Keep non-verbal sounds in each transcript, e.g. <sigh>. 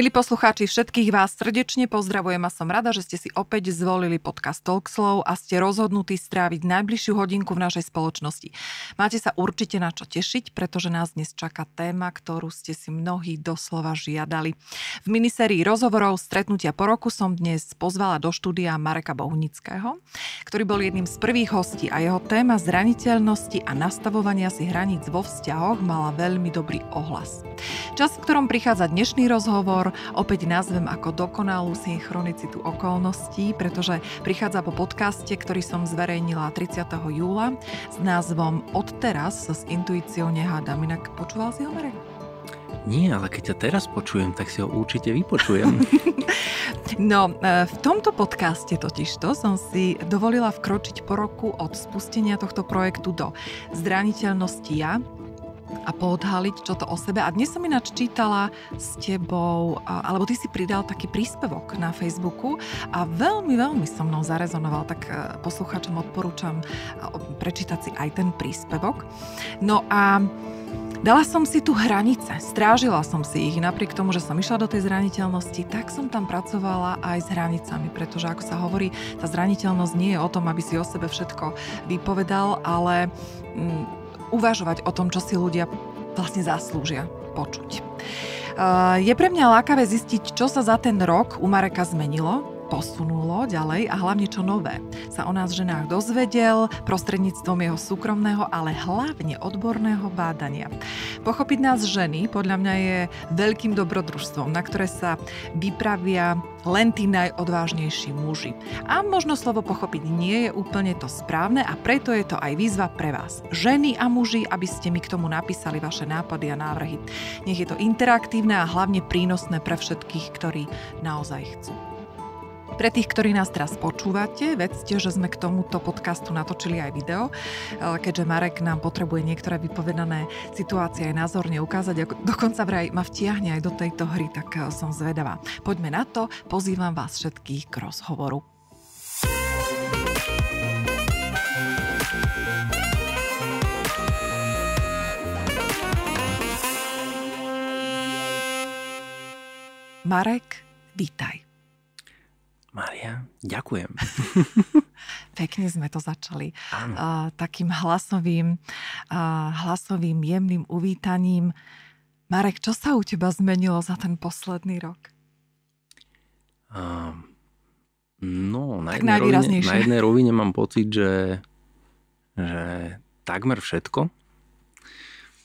Milí poslucháči, všetkých vás srdečne pozdravujem a som rada, že ste si opäť zvolili podcast Talkslow a ste rozhodnutí stráviť najbližšiu hodinku v našej spoločnosti. Máte sa určite na čo tešiť, pretože nás dnes čaká téma, ktorú ste si mnohí doslova žiadali. V minisérii rozhovorov Stretnutia po roku som dnes pozvala do štúdia Mareka Bohunického, ktorý bol jedným z prvých hostí a jeho téma zraniteľnosti a nastavovania si hraníc vo vzťahoch mala veľmi dobrý ohlas. Čas, v ktorom prichádza dnešný rozhovor, opäť nazvem ako dokonalú synchronicitu okolností, pretože prichádza po podcaste, ktorý som zverejnila 30. júla s názvom Odteraz s intuíciou nehádam. Inak počúval si ho, Marek? Nie, ale keď ťa teraz počujem, tak si ho určite vypočujem. <laughs> no, e, v tomto podcaste totižto som si dovolila vkročiť po roku od spustenia tohto projektu do zraniteľnosti ja, a poodhaliť, čo to o sebe. A dnes som ináč čítala s tebou, alebo ty si pridal taký príspevok na Facebooku a veľmi, veľmi so mnou zarezonoval, tak e, poslucháčom odporúčam prečítať si aj ten príspevok. No a Dala som si tu hranice, strážila som si ich, napriek tomu, že som išla do tej zraniteľnosti, tak som tam pracovala aj s hranicami, pretože ako sa hovorí, tá zraniteľnosť nie je o tom, aby si o sebe všetko vypovedal, ale mm, uvažovať o tom, čo si ľudia vlastne zaslúžia počuť. Je pre mňa lákavé zistiť, čo sa za ten rok u Mareka zmenilo, posunulo ďalej a hlavne čo nové sa o nás ženách dozvedel prostredníctvom jeho súkromného, ale hlavne odborného bádania. Pochopiť nás ženy podľa mňa je veľkým dobrodružstvom, na ktoré sa vypravia len tí najodvážnejší muži. A možno slovo pochopiť nie je úplne to správne a preto je to aj výzva pre vás, ženy a muži, aby ste mi k tomu napísali vaše nápady a návrhy. Nech je to interaktívne a hlavne prínosné pre všetkých, ktorí naozaj chcú. Pre tých, ktorí nás teraz počúvate, vedzte, že sme k tomuto podcastu natočili aj video, keďže Marek nám potrebuje niektoré vypovedané situácie aj názorne ukázať, dokonca vraj ma vtiahne aj do tejto hry, tak e, som zvedavá. Poďme na to, pozývam vás všetkých k rozhovoru. Marek, vítaj. Maria, ďakujem. <laughs> Pekne sme to začali. Uh, takým hlasovým, uh, hlasovým, jemným uvítaním. Marek, čo sa u teba zmenilo za ten posledný rok? Uh, no, na jednej, rovine, na jednej rovine mám pocit, že, že takmer všetko.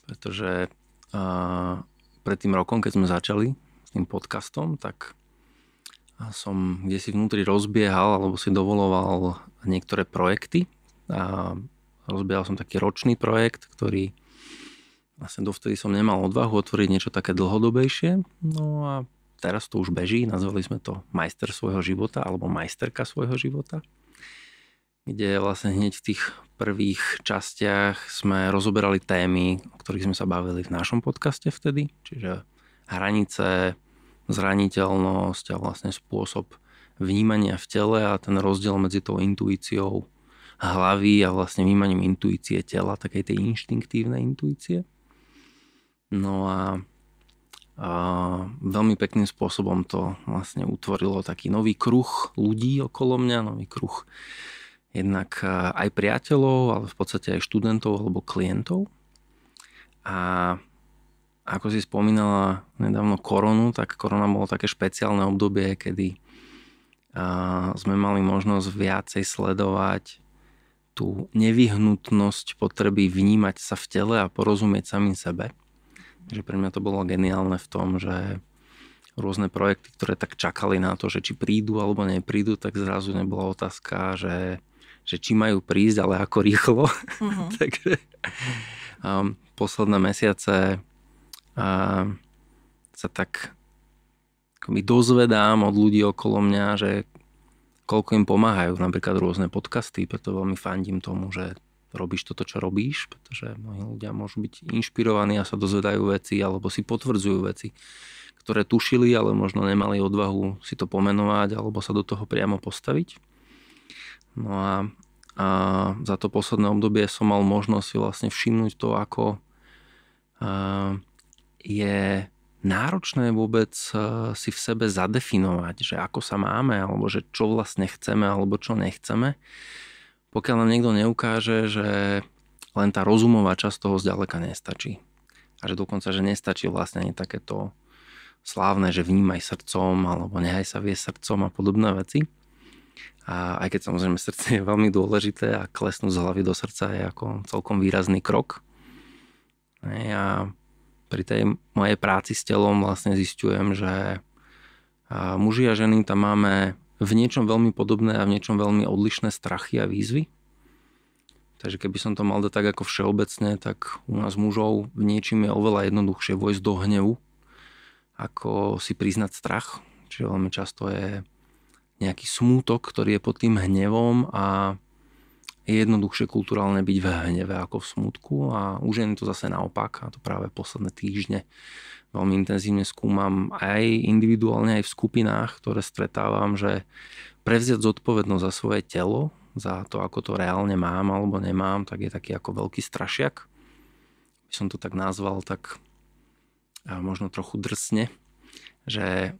Pretože uh, pred tým rokom, keď sme začali s tým podcastom, tak som kde si vnútri rozbiehal alebo si dovoloval niektoré projekty. A rozbiehal som taký ročný projekt, ktorý vlastne dovtedy som nemal odvahu otvoriť niečo také dlhodobejšie. No a teraz to už beží, nazvali sme to majster svojho života alebo majsterka svojho života, kde vlastne hneď v tých prvých častiach sme rozoberali témy, o ktorých sme sa bavili v našom podcaste vtedy, čiže hranice, zraniteľnosť a vlastne spôsob vnímania v tele a ten rozdiel medzi tou intuíciou hlavy a vlastne vnímaním intuície tela, takej tej inštinktívnej intuície. No a, a veľmi pekným spôsobom to vlastne utvorilo taký nový kruh ľudí okolo mňa, nový kruh jednak aj priateľov, ale v podstate aj študentov alebo klientov. A ako si spomínala nedávno koronu, tak korona bolo také špeciálne obdobie, kedy sme mali možnosť viacej sledovať tú nevyhnutnosť potreby vnímať sa v tele a porozumieť samým sebe. Takže pre mňa to bolo geniálne v tom, že rôzne projekty, ktoré tak čakali na to, že či prídu alebo neprídu, tak zrazu nebola otázka, že, že či majú prísť, ale ako rýchlo. Uh-huh. <laughs> Takže um, posledné mesiace a sa tak akoby dozvedám od ľudí okolo mňa, že koľko im pomáhajú napríklad rôzne podcasty, preto veľmi fandím tomu, že robíš toto, čo robíš, pretože mnohí ľudia môžu byť inšpirovaní a sa dozvedajú veci alebo si potvrdzujú veci, ktoré tušili, ale možno nemali odvahu si to pomenovať alebo sa do toho priamo postaviť. No a, a za to posledné obdobie som mal možnosť si vlastne všimnúť to, ako a, je náročné vôbec eh, si v sebe zadefinovať, že ako sa máme, alebo že čo vlastne chceme, alebo čo nechceme, pokiaľ nám niekto neukáže, že len tá rozumová časť toho zďaleka nestačí. A že dokonca, že nestačí vlastne ani takéto slávne, že vnímaj srdcom, alebo nehaj sa vie srdcom a podobné veci. A aj keď samozrejme srdce je veľmi dôležité a klesnúť z hlavy do srdca je ako celkom výrazný krok. A pri tej mojej práci s telom vlastne zistujem, že muži a ženy tam máme v niečom veľmi podobné a v niečom veľmi odlišné strachy a výzvy. Takže keby som to mal dať tak ako všeobecne, tak u nás mužov v niečím je oveľa jednoduchšie vojsť do hnevu, ako si priznať strach. Čiže veľmi často je nejaký smútok, ktorý je pod tým hnevom a je jednoduchšie kulturálne byť v hneve ako v smutku a už je to zase naopak a to práve posledné týždne veľmi intenzívne skúmam aj individuálne, aj v skupinách, ktoré stretávam, že prevziať zodpovednosť za svoje telo, za to, ako to reálne mám alebo nemám, tak je taký ako veľký strašiak. By som to tak nazval, tak možno trochu drsne, že,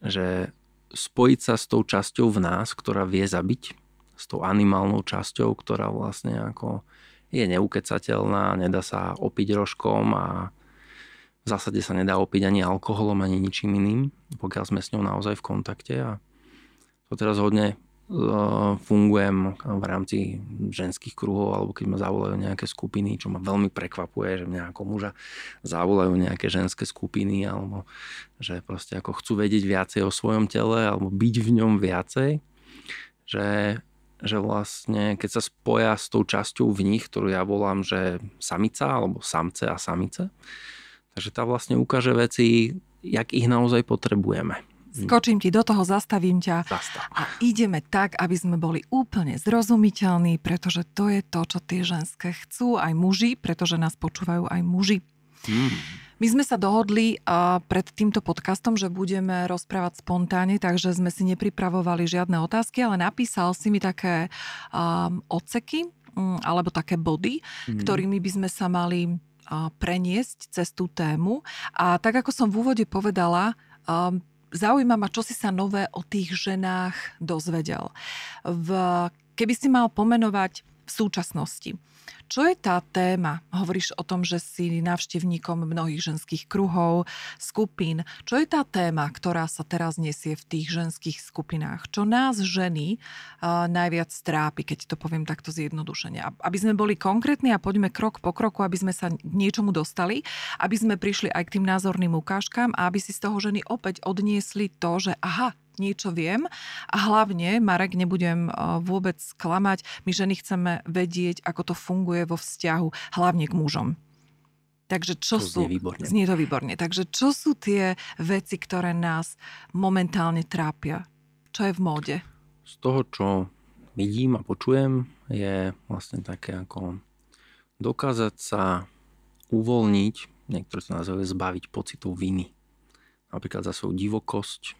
že spojiť sa s tou časťou v nás, ktorá vie zabiť, s tou animálnou časťou, ktorá vlastne ako je neukecateľná, nedá sa opiť rožkom a v zásade sa nedá opiť ani alkoholom, ani ničím iným, pokiaľ sme s ňou naozaj v kontakte. A to teraz hodne fungujem v rámci ženských kruhov alebo keď ma zavolajú nejaké skupiny, čo ma veľmi prekvapuje, že mňa ako muža zavolajú nejaké ženské skupiny alebo že proste ako chcú vedieť viacej o svojom tele alebo byť v ňom viacej, že že vlastne keď sa spoja s tou časťou v nich, ktorú ja volám, že samica alebo samce a samice, takže tá vlastne ukáže veci, jak ich naozaj potrebujeme. Skočím ti do toho, zastavím ťa Zastav. a ideme tak, aby sme boli úplne zrozumiteľní, pretože to je to, čo tie ženské chcú, aj muži, pretože nás počúvajú aj muži. Hmm. My sme sa dohodli uh, pred týmto podcastom, že budeme rozprávať spontánne, takže sme si nepripravovali žiadne otázky, ale napísal si mi také um, odseky um, alebo také body, mm. ktorými by sme sa mali uh, preniesť cez tú tému. A tak ako som v úvode povedala, um, zaujíma ma, čo si sa nové o tých ženách dozvedel. V, keby si mal pomenovať v súčasnosti, čo je tá téma? Hovoríš o tom, že si návštevníkom mnohých ženských kruhov, skupín. Čo je tá téma, ktorá sa teraz nesie v tých ženských skupinách? Čo nás ženy uh, najviac trápi, keď to poviem takto zjednodušene? Aby sme boli konkrétni a poďme krok po kroku, aby sme sa niečomu dostali, aby sme prišli aj k tým názorným ukážkam a aby si z toho ženy opäť odniesli to, že aha, niečo viem a hlavne, Marek, nebudem vôbec klamať, my ženy chceme vedieť, ako to funguje vo vzťahu, hlavne k mužom. Takže čo to sú... Znie, výborne. znie to výborne. Takže čo sú tie veci, ktoré nás momentálne trápia? Čo je v móde? Z toho, čo vidím a počujem, je vlastne také ako dokázať sa uvoľniť, niektoré sa nazývajú zbaviť pocitu viny. Napríklad za svoju divokosť,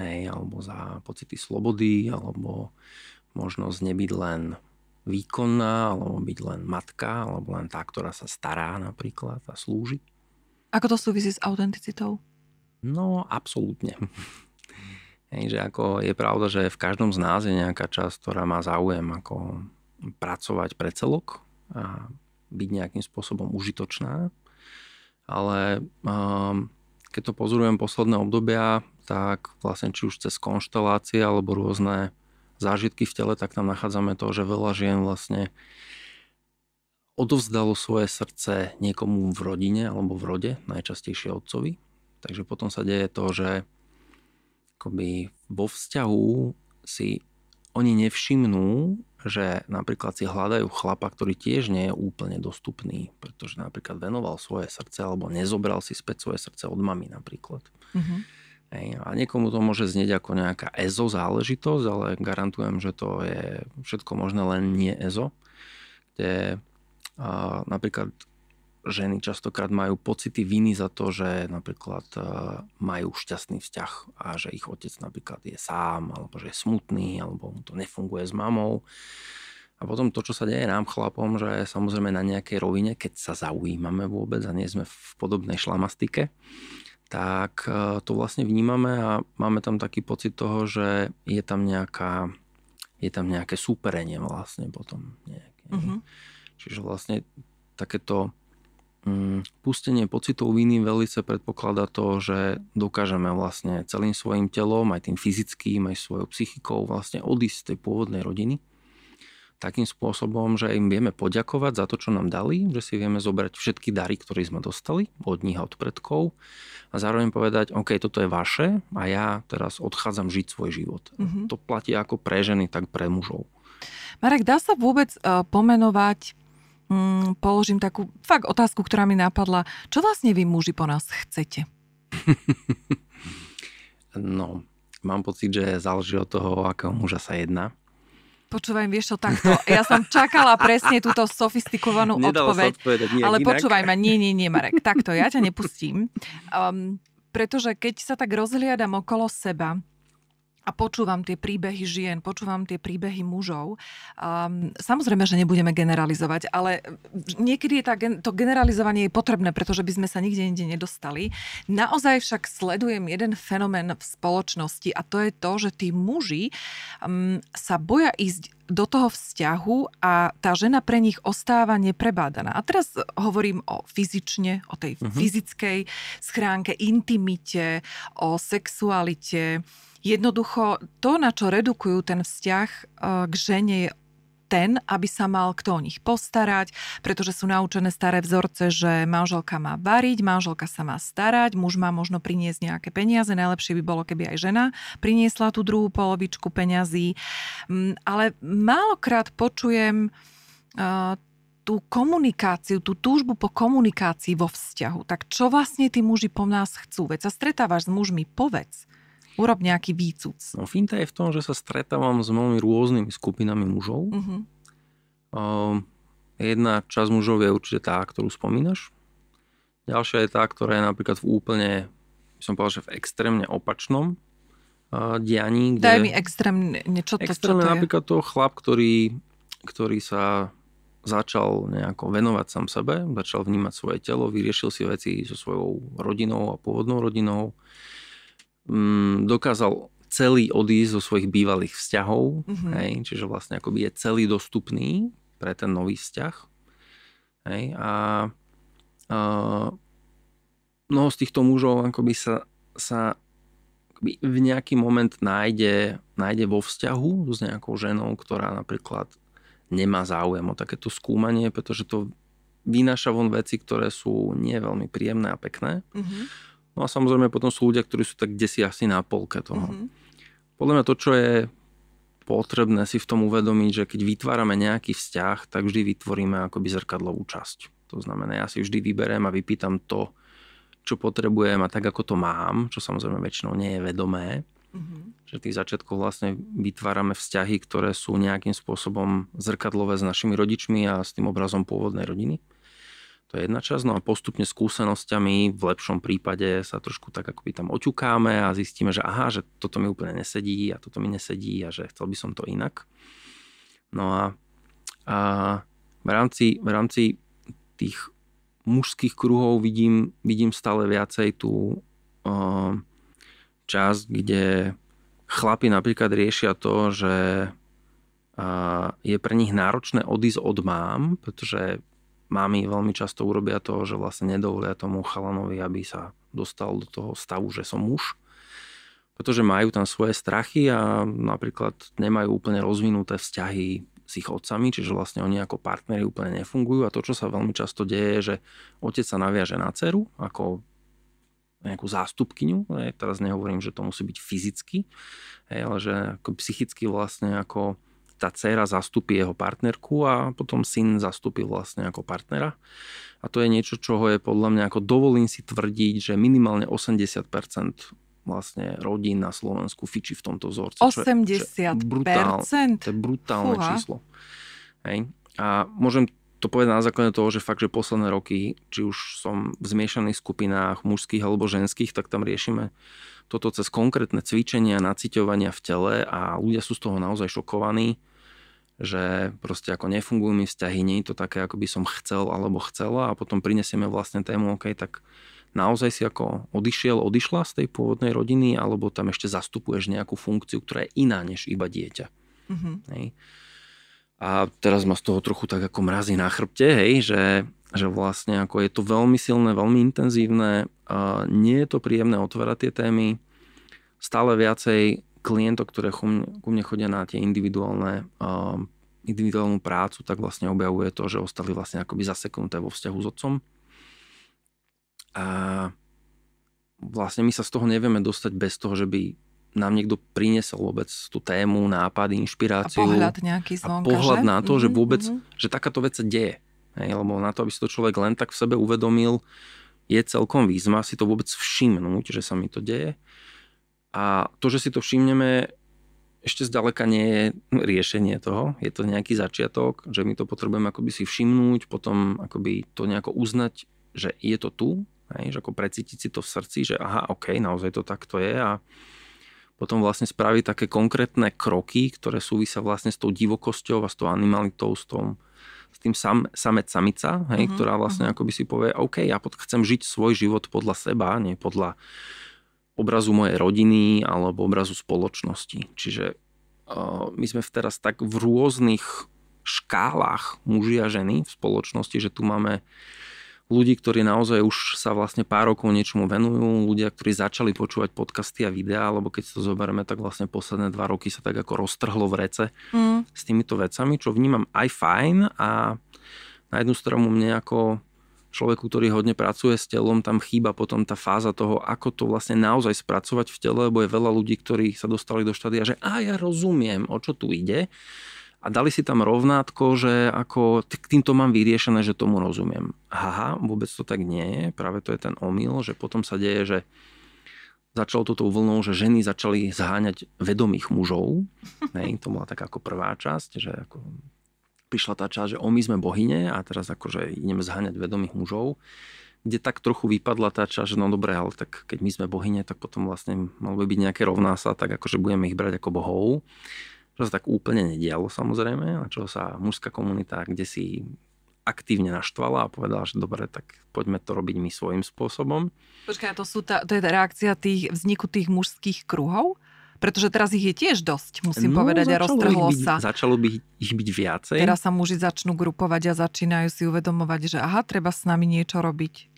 hej, alebo za pocity slobody, alebo možnosť nebyť len výkonná, alebo byť len matka, alebo len tá, ktorá sa stará napríklad a slúži. Ako to súvisí s autenticitou? No, absolútne. <laughs> Hej, že ako je pravda, že v každom z nás je nejaká časť, ktorá má záujem ako pracovať pre celok a byť nejakým spôsobom užitočná. Ale um, keď to pozorujem posledné obdobia, tak vlastne či už cez konštelácie alebo rôzne zážitky v tele, tak tam nachádzame to, že veľa žien vlastne odovzdalo svoje srdce niekomu v rodine alebo v rode, najčastejšie otcovi. Takže potom sa deje to, že akoby vo vzťahu si oni nevšimnú, že napríklad si hľadajú chlapa, ktorý tiež nie je úplne dostupný, pretože napríklad venoval svoje srdce alebo nezobral si späť svoje srdce od mamy napríklad. Mm-hmm. Hej, a niekomu to môže znieť ako nejaká EZO záležitosť, ale garantujem, že to je všetko možné, len nie EZO, kde a, napríklad ženy častokrát majú pocity viny za to, že napríklad a, majú šťastný vzťah a že ich otec napríklad je sám, alebo že je smutný, alebo mu to nefunguje s mamou. A potom to, čo sa deje nám chlapom, že samozrejme na nejakej rovine, keď sa zaujímame vôbec a nie sme v podobnej šlamastike, tak e, to vlastne vnímame a máme tam taký pocit toho, že je tam nejaká je tam nejaké súperenie vlastne potom. Nejaké. Uh-huh. Čiže vlastne takéto pustenie pocitov viny veľmi sa predpokladá to, že dokážeme vlastne celým svojim telom, aj tým fyzickým, aj svojou psychikou vlastne odísť z tej pôvodnej rodiny takým spôsobom, že im vieme poďakovať za to, čo nám dali, že si vieme zobrať všetky dary, ktoré sme dostali od nich a od predkov a zároveň povedať, OK, toto je vaše a ja teraz odchádzam žiť svoj život. Mm-hmm. To platí ako pre ženy, tak pre mužov. Marek, dá sa vôbec uh, pomenovať, um, položím takú fakt otázku, ktorá mi napadla, čo vlastne vy muži po nás chcete? <laughs> no, mám pocit, že záleží od toho, akého muža sa jedná. Počúvaj, vieš čo, takto. Ja som čakala presne túto sofistikovanú Nedalo odpoveď. ale inak. počúvaj ma, nie, nie, nie, Marek. Takto, ja ťa nepustím. Um, pretože keď sa tak rozhliadam okolo seba, a počúvam tie príbehy žien, počúvam tie príbehy mužov. Um, samozrejme, že nebudeme generalizovať, ale niekedy je tá, to generalizovanie je potrebné, pretože by sme sa nikde inde nedostali. Naozaj však sledujem jeden fenomén v spoločnosti a to je to, že tí muži um, sa boja ísť do toho vzťahu a tá žena pre nich ostáva neprebádaná. A teraz hovorím o fyzične, o tej uh-huh. fyzickej schránke, intimite, o sexualite, Jednoducho to, na čo redukujú ten vzťah e, k žene je ten, aby sa mal kto o nich postarať, pretože sú naučené staré vzorce, že manželka má variť, manželka sa má starať, muž má možno priniesť nejaké peniaze, najlepšie by bolo, keby aj žena priniesla tú druhú polovičku peňazí. Mm, ale málokrát počujem uh, tú komunikáciu, tú túžbu po komunikácii vo vzťahu. Tak čo vlastne tí muži po nás chcú? Veď sa stretávaš s mužmi, povedz. Urob nejaký výcud. No finta je v tom, že sa stretávam s veľmi rôznymi skupinami mužov. Uh, jedna časť mužov je určite tá, ktorú spomínaš. Ďalšia je tá, ktorá je napríklad v úplne, by som povedal, že v extrémne opačnom uh, dianí. Kde... Daj mi extrémne, čo to, extrémne čo to napríklad to chlap, ktorý, ktorý sa začal nejako venovať sám sebe, začal vnímať svoje telo, vyriešil si veci so svojou rodinou a pôvodnou rodinou, mm, dokázal celý odísť zo svojich bývalých vzťahov, mm-hmm. hej, čiže vlastne akoby je celý dostupný pre ten nový vzťah. Hej, a, a mnoho z týchto mužov akoby sa, sa akoby v nejaký moment nájde, nájde vo vzťahu s nejakou ženou, ktorá napríklad nemá záujem o takéto skúmanie, pretože to vynáša von veci, ktoré sú nie veľmi príjemné a pekné. Mm-hmm No a samozrejme potom sú ľudia, ktorí sú tak desi asi na polke toho. Mm-hmm. Podľa mňa to, čo je potrebné si v tom uvedomiť, že keď vytvárame nejaký vzťah, tak vždy vytvoríme akoby zrkadlovú časť. To znamená, ja si vždy vyberiem a vypýtam to, čo potrebujem a tak, ako to mám, čo samozrejme väčšinou nie je vedomé. Mm-hmm. Že tých začiatkoch vlastne vytvárame vzťahy, ktoré sú nejakým spôsobom zrkadlové s našimi rodičmi a s tým obrazom pôvodnej rodiny. To je jedna časť, no a postupne skúsenosťami v lepšom prípade sa trošku tak akoby tam oťukáme a zistíme, že aha, že toto mi úplne nesedí a toto mi nesedí a že chcel by som to inak. No a, a v, rámci, v rámci tých mužských kruhov vidím, vidím stále viacej tú uh, časť, kde chlapi napríklad riešia to, že je pre nich náročné odísť od mám, pretože Mámy veľmi často urobia to, že vlastne nedovolia tomu chalanovi, aby sa dostal do toho stavu, že som muž. Pretože majú tam svoje strachy a napríklad nemajú úplne rozvinuté vzťahy s ich otcami, čiže vlastne oni ako partneri úplne nefungujú a to, čo sa veľmi často deje, je, že otec sa naviaže na dceru ako nejakú zástupkyňu, teraz nehovorím, že to musí byť fyzicky, ale že ako psychicky vlastne ako tá dcéra zastupí jeho partnerku a potom syn zastupí vlastne ako partnera. A to je niečo, čoho je podľa mňa ako dovolím si tvrdiť, že minimálne 80% vlastne rodín na Slovensku fičí v tomto vzorci. 80%? Čo je, čo je brutál, to je brutálne Fúha. číslo. Hej. A môžem to povedať na základe toho, že fakt, že posledné roky, či už som v zmiešaných skupinách mužských alebo ženských, tak tam riešime toto cez konkrétne cvičenia, naciťovania v tele a ľudia sú z toho naozaj šokovaní že proste ako nefungujú mi vzťahy, nie je to také, ako by som chcel alebo chcela a potom prinesieme vlastne tému, OK, tak naozaj si ako odišiel, odišla z tej pôvodnej rodiny, alebo tam ešte zastupuješ nejakú funkciu, ktorá je iná než iba dieťa. Mm-hmm. Hej. A teraz ma z toho trochu tak ako mrazí na chrbte, hej, že, že vlastne ako je to veľmi silné, veľmi intenzívne, a nie je to príjemné otvárať tie témy. Stále viacej klientov, ktoré ku mne chodia na tie individuálne individuálnu prácu, tak vlastne objavuje to, že ostali vlastne akoby zaseknuté vo vzťahu s otcom. A vlastne my sa z toho nevieme dostať bez toho, že by nám niekto priniesol vôbec tú tému, nápady, inšpiráciu. A pohľad nejaký zvonka, A pohľad že? na to, mm-hmm, že mhm, vôbec, mm-hmm. že takáto vec sa deje. Hej, lebo na to, aby si to človek len tak v sebe uvedomil, je celkom výzva si to vôbec všimnúť, že sa mi to deje. A to, že si to všimneme, ešte zďaleka nie je riešenie toho. Je to nejaký začiatok, že my to potrebujeme akoby si všimnúť, potom akoby to nejako uznať, že je to tu, hej, že ako precítiť si to v srdci, že aha, ok, naozaj to takto je a potom vlastne spraviť také konkrétne kroky, ktoré súvisia vlastne s tou divokosťou a s tou animalitou, s, tom, s tým sam, samec samica, hej, uh-huh, ktorá vlastne uh-huh. akoby si povie, OK, ja pod, chcem žiť svoj život podľa seba, nie podľa obrazu mojej rodiny alebo obrazu spoločnosti. Čiže my sme teraz tak v rôznych škálach muži a ženy v spoločnosti, že tu máme ľudí, ktorí naozaj už sa vlastne pár rokov niečomu venujú, ľudia, ktorí začali počúvať podcasty a videá, alebo keď to zoberieme, tak vlastne posledné dva roky sa tak ako roztrhlo v rece mm. s týmito vecami, čo vnímam aj fajn a na jednu stranu mne ako človeku, ktorý hodne pracuje s telom, tam chýba potom tá fáza toho, ako to vlastne naozaj spracovať v tele, lebo je veľa ľudí, ktorí sa dostali do štádia, že a ja rozumiem, o čo tu ide a dali si tam rovnátko, že ako týmto mám vyriešené, že tomu rozumiem. Haha, vôbec to tak nie je, práve to je ten omyl, že potom sa deje, že začalo toto vlnou, že ženy začali zháňať vedomých mužov. <laughs> Hej, to bola taká ako prvá časť, že ako prišla tá časť, že o my sme bohyne a teraz akože ideme zháňať vedomých mužov, kde tak trochu vypadla tá časť, že no dobre, ale tak keď my sme bohyne, tak potom vlastne malo by byť nejaké rovná sa, tak akože budeme ich brať ako bohov. Čo sa tak úplne nedialo samozrejme, a čo sa mužská komunita kde si aktívne naštvala a povedala, že dobre, tak poďme to robiť my svojím spôsobom. Počkaj, to, sú tá, to je tá reakcia tých, vzniku tých mužských kruhov? Pretože teraz ich je tiež dosť, musím no, povedať, a roztrhlo byť, sa. Začalo by ich byť viacej. Teraz sa muži začnú grupovať a začínajú si uvedomovať, že aha, treba s nami niečo robiť.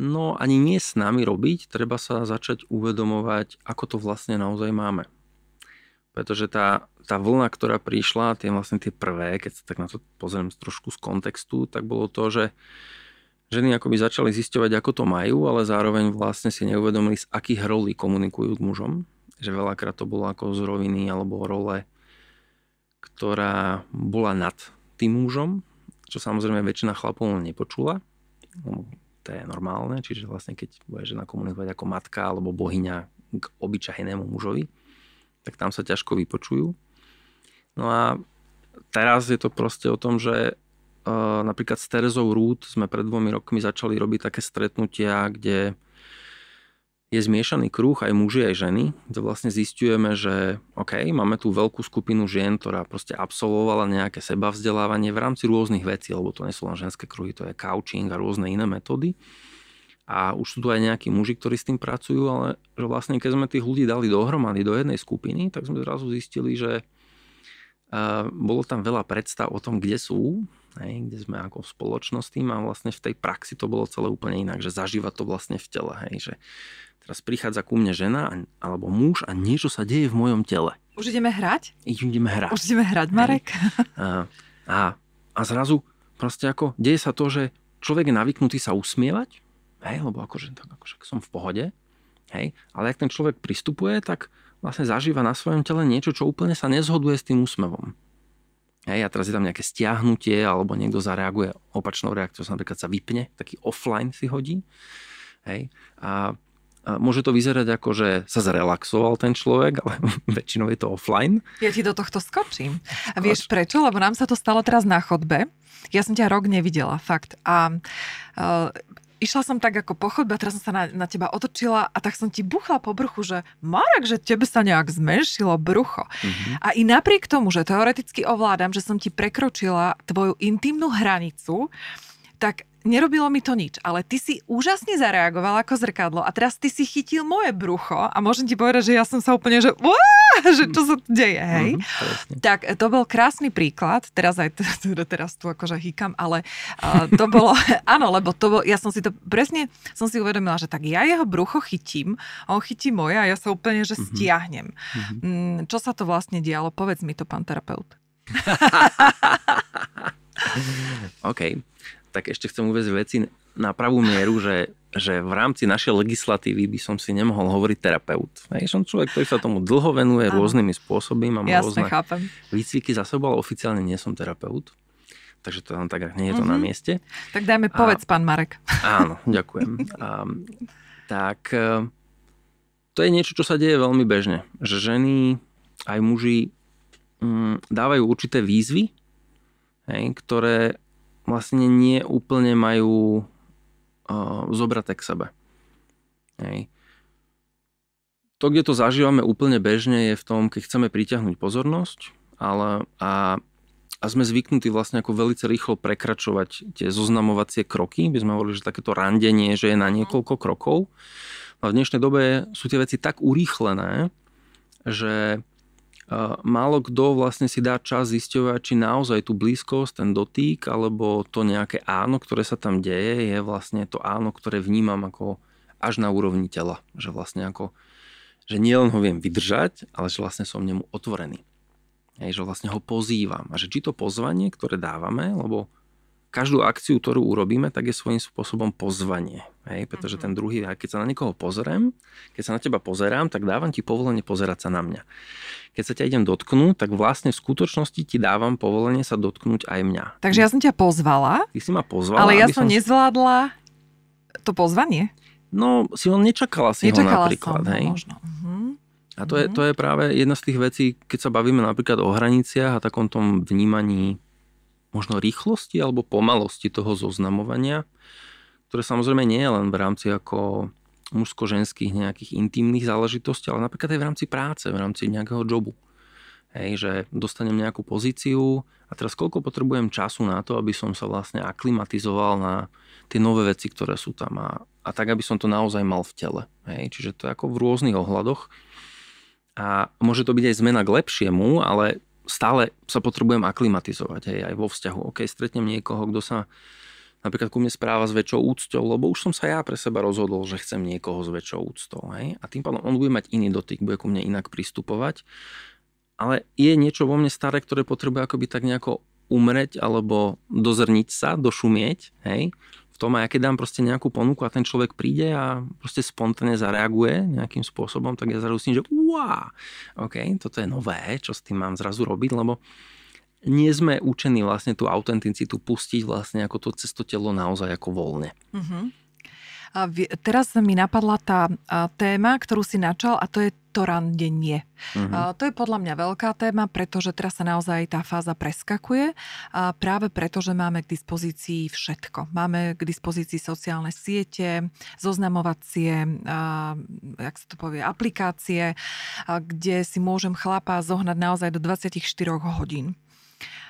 No ani nie s nami robiť, treba sa začať uvedomovať, ako to vlastne naozaj máme. Pretože tá, tá vlna, ktorá prišla, tie vlastne tie prvé, keď sa tak na to pozriem trošku z kontextu, tak bolo to, že ženy akoby začali zisťovať, ako to majú, ale zároveň vlastne si neuvedomili, z akých rolí komunikujú k mužom že veľakrát to bolo ako z roviny alebo role, ktorá bola nad tým mužom, čo samozrejme väčšina chlapov nepočula. To je normálne, čiže vlastne keď bude žena komunikovať ako matka alebo bohyňa k obyčajnému mužovi, tak tam sa ťažko vypočujú. No a teraz je to proste o tom, že uh, napríklad s Terezou Rút sme pred dvomi rokmi začali robiť také stretnutia, kde je zmiešaný kruh aj muži, aj ženy, kde vlastne zistujeme, že OK, máme tu veľkú skupinu žien, ktorá proste absolvovala nejaké seba vzdelávanie v rámci rôznych vecí, lebo to nie sú len ženské kruhy, to je couching a rôzne iné metódy. A už sú tu aj nejakí muži, ktorí s tým pracujú, ale že vlastne keď sme tých ľudí dali dohromady do jednej skupiny, tak sme zrazu zistili, že uh, bolo tam veľa predstav o tom, kde sú, hej, kde sme ako spoločnosť tým a vlastne v tej praxi to bolo celé úplne inak, že zažíva to vlastne v tele, hej, že Teraz prichádza ku mne žena alebo muž a niečo sa deje v mojom tele. Už ideme hrať? Ideme hrať. Už ideme hrať, Marek. A, a, a zrazu proste ako deje sa to, že človek je navyknutý sa usmievať, hej, lebo akože, tak akože som v pohode, hej, ale ak ten človek pristupuje, tak vlastne zažíva na svojom tele niečo, čo úplne sa nezhoduje s tým úsmevom. Hej, a teraz je tam nejaké stiahnutie, alebo niekto zareaguje opačnou reakciou, napríklad sa vypne, taký offline si hodí. Hej, a Môže to vyzerať ako, že sa zrelaxoval ten človek, ale <laughs> väčšinou je to offline. Ja ti do tohto skočím. A vieš prečo? Lebo nám sa to stalo teraz na chodbe. Ja som ťa rok nevidela, fakt. A uh, išla som tak ako po chodbe a teraz som sa na, na teba otočila a tak som ti buchla po bruchu, že Marek, že tebe sa nejak zmenšilo brucho. Mm-hmm. A i napriek tomu, že teoreticky ovládam, že som ti prekročila tvoju intimnú hranicu, tak nerobilo mi to nič, ale ty si úžasne zareagoval ako zrkadlo a teraz ty si chytil moje brucho a môžem ti povedať, že ja som sa úplne, že, že čo sa tu deje, hej? Mm-hmm, tak to bol krásny príklad, teraz aj teraz tu akože hýkam, ale uh, to bolo, <laughs> áno, lebo to bol, ja som si to presne, som si uvedomila, že tak ja jeho brucho chytím, on chytí moje a ja sa úplne, že mm-hmm. stiahnem. Mm-hmm. Čo sa to vlastne dialo? Povedz mi to, pán terapeut. <laughs> OK tak ešte chcem uvieť veci na pravú mieru, že, že v rámci našej legislatívy by som si nemohol hovoriť terapeut. Hej, som človek, ktorý sa tomu dlho venuje ano. rôznymi spôsobmi, mám Jasne, rôzne chápem. výcviky za sebou, ale oficiálne nie som terapeut. Takže to tam tak nie je to mm-hmm. na mhm. mieste. Tak dajme povedz, A, pán Marek. Áno, ďakujem. <laughs> A, tak e, to je niečo, čo sa deje veľmi bežne. Že ženy aj muži m, mm, dávajú určité výzvy, hej, ktoré vlastne nie úplne majú uh, zobraté k sebe. Hej. To, kde to zažívame úplne bežne, je v tom, keď chceme pritiahnuť pozornosť, ale a, a sme zvyknutí vlastne ako veľmi rýchlo prekračovať tie zoznamovacie kroky. By sme hovorili, že takéto randenie, že je na niekoľko krokov. A v dnešnej dobe sú tie veci tak urýchlené, že málo kto vlastne si dá čas zisťovať, či naozaj tú blízkosť, ten dotyk, alebo to nejaké áno, ktoré sa tam deje, je vlastne to áno, ktoré vnímam ako až na úrovni tela. Že vlastne ako, že nielen ho viem vydržať, ale že vlastne som nemu otvorený. Hej, že vlastne ho pozývam. A že či to pozvanie, ktoré dávame, lebo každú akciu, ktorú urobíme, tak je svojím spôsobom pozvanie. Hej? Pretože mhm. ten druhý, aj keď sa na niekoho pozriem, keď sa na teba pozerám, tak dávam ti povolenie pozerať sa na mňa. Keď sa ťa idem dotknúť, tak vlastne v skutočnosti ti dávam povolenie sa dotknúť aj mňa. Takže ja som ťa pozvala. Ty si ma pozvala. Ale ja som, som nezvládla to pozvanie. No, si ho nečakala si nečakala ho napríklad. Som, hej? No, možno. Uh-huh. A to, je, mhm. to je práve jedna z tých vecí, keď sa bavíme napríklad o hraniciach a takom tom vnímaní možno rýchlosti alebo pomalosti toho zoznamovania, ktoré samozrejme nie je len v rámci ako mužsko-ženských nejakých intimných záležitostí, ale napríklad aj v rámci práce, v rámci nejakého jobu. Hej, že dostanem nejakú pozíciu a teraz koľko potrebujem času na to, aby som sa vlastne aklimatizoval na tie nové veci, ktoré sú tam a, a tak, aby som to naozaj mal v tele. Hej, čiže to je ako v rôznych ohľadoch. A môže to byť aj zmena k lepšiemu, ale stále sa potrebujem aklimatizovať hej, aj vo vzťahu. OK, stretnem niekoho, kto sa napríklad ku mne správa s väčšou úctou, lebo už som sa ja pre seba rozhodol, že chcem niekoho s väčšou úctou. Hej? A tým pádom on bude mať iný dotyk, bude ku mne inak pristupovať. Ale je niečo vo mne staré, ktoré potrebuje akoby tak nejako umreť alebo dozrniť sa, došumieť. Hej? Tom a ja keď dám proste nejakú ponuku a ten človek príde a proste spontánne zareaguje nejakým spôsobom, tak ja zrazu že wow, OK, toto je nové, čo s tým mám zrazu robiť, lebo nie sme učení vlastne tú autenticitu pustiť vlastne ako to cez telo naozaj ako voľne. Uh-huh. Teraz mi napadla tá téma, ktorú si načal a to je to randenie. A to je podľa mňa veľká téma, pretože teraz sa naozaj tá fáza preskakuje a práve preto, že máme k dispozícii všetko. Máme k dispozícii sociálne siete, zoznamovacie, a, jak sa to povie, aplikácie, a, kde si môžem chlapa zohnať naozaj do 24 hodín.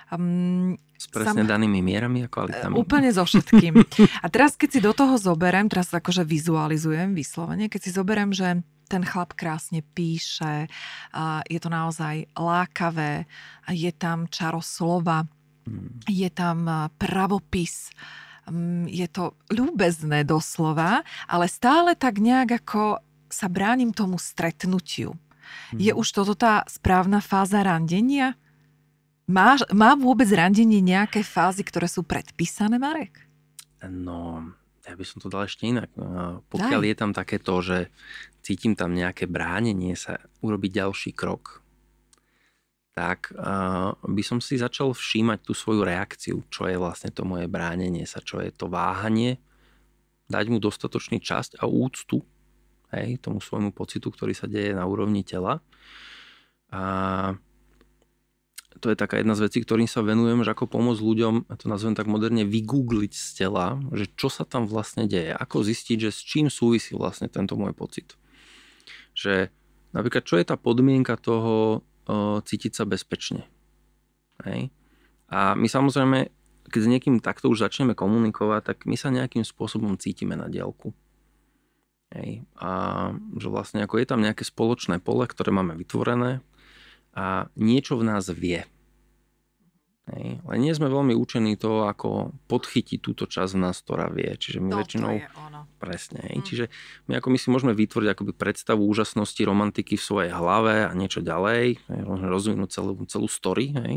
Um, s presne sam, danými mierami a kvalitami. Úplne so všetkým. A teraz, keď si do toho zoberiem, teraz akože vizualizujem vyslovene, keď si zoberiem, že ten chlap krásne píše, je to naozaj lákavé, je tam čaro slova, hmm. je tam pravopis, mm, je to ľúbezné doslova, ale stále tak nejak ako sa bránim tomu stretnutiu. Hmm. Je už toto tá správna fáza randenia? Má, má vôbec randenie nejaké fázy, ktoré sú predpísané, Marek? No, ja by som to dal ešte inak. Pokiaľ Daj. je tam takéto, že cítim tam nejaké bránenie sa urobiť ďalší krok, tak uh, by som si začal všímať tú svoju reakciu, čo je vlastne to moje bránenie sa, čo je to váhanie, dať mu dostatočný časť a úctu hej, tomu svojmu pocitu, ktorý sa deje na úrovni tela. A to je taká jedna z vecí, ktorým sa venujem, že ako pomôcť ľuďom, to nazvem tak moderne, vygoogliť z tela, že čo sa tam vlastne deje, ako zistiť, že s čím súvisí vlastne tento môj pocit. Že napríklad, čo je tá podmienka toho o, cítiť sa bezpečne. Hej? A my samozrejme keď s niekým takto už začneme komunikovať, tak my sa nejakým spôsobom cítime na dielku. Hej. A že vlastne ako je tam nejaké spoločné pole, ktoré máme vytvorené a niečo v nás vie. Hej. Ale nie sme veľmi učení to, ako podchytiť túto časť v nás, ktorá vie. Čiže my to väčšinou... je ono. Presne. Hej. Mm. Čiže my ako my si môžeme vytvoriť akoby predstavu úžasnosti romantiky v svojej hlave a niečo ďalej. Hej. Rozvinúť celú, celú story. Hej.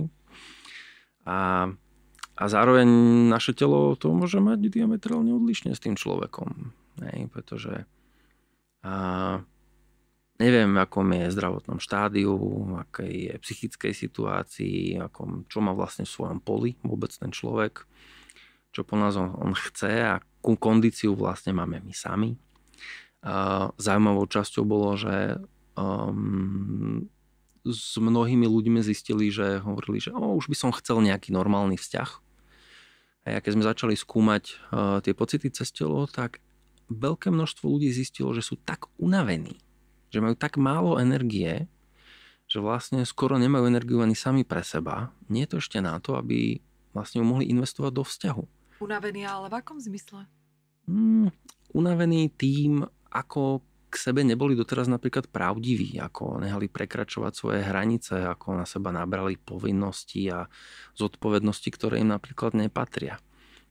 A, a zároveň naše telo to môže mať diametrálne odlišne s tým človekom. Hej. Pretože a, neviem, v akom je zdravotnom štádiu, v akej je psychickej situácii, akom, čo má vlastne v svojom poli vôbec ten človek, čo po nás on, on chce a akú kondíciu vlastne máme my sami. Zaujímavou časťou bolo, že um, s mnohými ľuďmi zistili, že hovorili, že oh, už by som chcel nejaký normálny vzťah. A ja keď sme začali skúmať uh, tie pocity cez telo, tak veľké množstvo ľudí zistilo, že sú tak unavení, že majú tak málo energie, že vlastne skoro nemajú energiu ani sami pre seba. Nie je to ešte na to, aby vlastne ju mohli investovať do vzťahu. Unavený, ale v akom zmysle? Hmm, unavený tým, ako k sebe neboli doteraz napríklad pravdiví, ako nehali prekračovať svoje hranice, ako na seba nabrali povinnosti a zodpovednosti, ktoré im napríklad nepatria.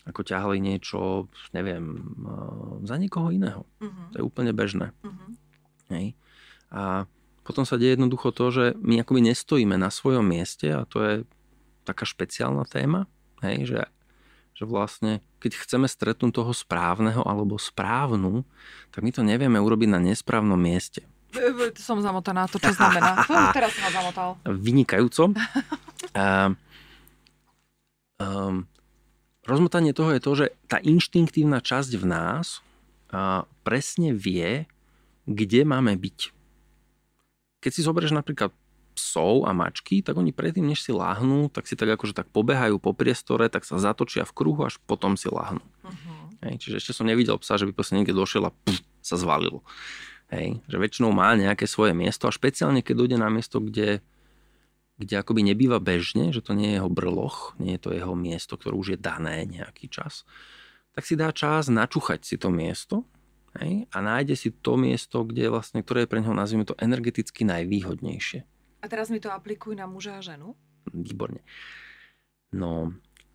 Ako ťahali niečo, neviem, eh, za niekoho iného. Uh-huh. To je úplne bežné. Uh-huh. Hej. A potom sa deje jednoducho to, že my akoby nestojíme na svojom mieste a to je taká špeciálna téma, hej, že, že vlastne keď chceme stretnúť toho správneho alebo správnu, tak my to nevieme urobiť na nesprávnom mieste. Som zamotaná, to čo znamená? <laughs> Teraz som zamotal. Vynikajúco. A, um, rozmotanie toho je to, že tá inštinktívna časť v nás a, presne vie, kde máme byť keď si zoberieš napríklad psov a mačky, tak oni predtým, než si láhnú, tak si tak akože tak pobehajú po priestore, tak sa zatočia v kruhu, až potom si láhnú. Uh-huh. Hej, čiže ešte som nevidel psa, že by proste niekde došiel a pff, sa zvalil. Hej, že väčšinou má nejaké svoje miesto a špeciálne keď dojde na miesto, kde, kde akoby nebýva bežne, že to nie je jeho brloch, nie je to jeho miesto, ktoré už je dané nejaký čas, tak si dá čas načúchať si to miesto Hej? A nájde si to miesto, kde vlastne, ktoré je pre neho, nazvime to, energeticky najvýhodnejšie. A teraz mi to aplikuj na muža a ženu? Výborne. No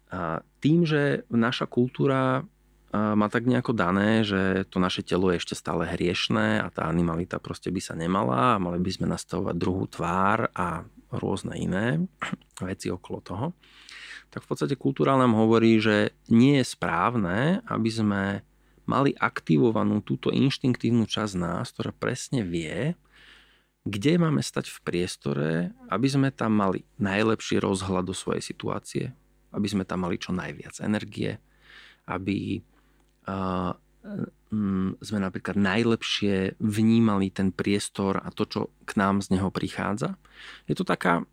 a tým, že naša kultúra má tak nejako dané, že to naše telo je ešte stále hriešné a tá animalita proste by sa nemala a mali by sme nastavovať druhú tvár a rôzne iné veci okolo toho, tak v podstate kultúra nám hovorí, že nie je správne, aby sme mali aktivovanú túto inštinktívnu časť nás, ktorá presne vie, kde máme stať v priestore, aby sme tam mali najlepší rozhľad do svojej situácie, aby sme tam mali čo najviac energie, aby uh, sme napríklad najlepšie vnímali ten priestor a to, čo k nám z neho prichádza. Je to taká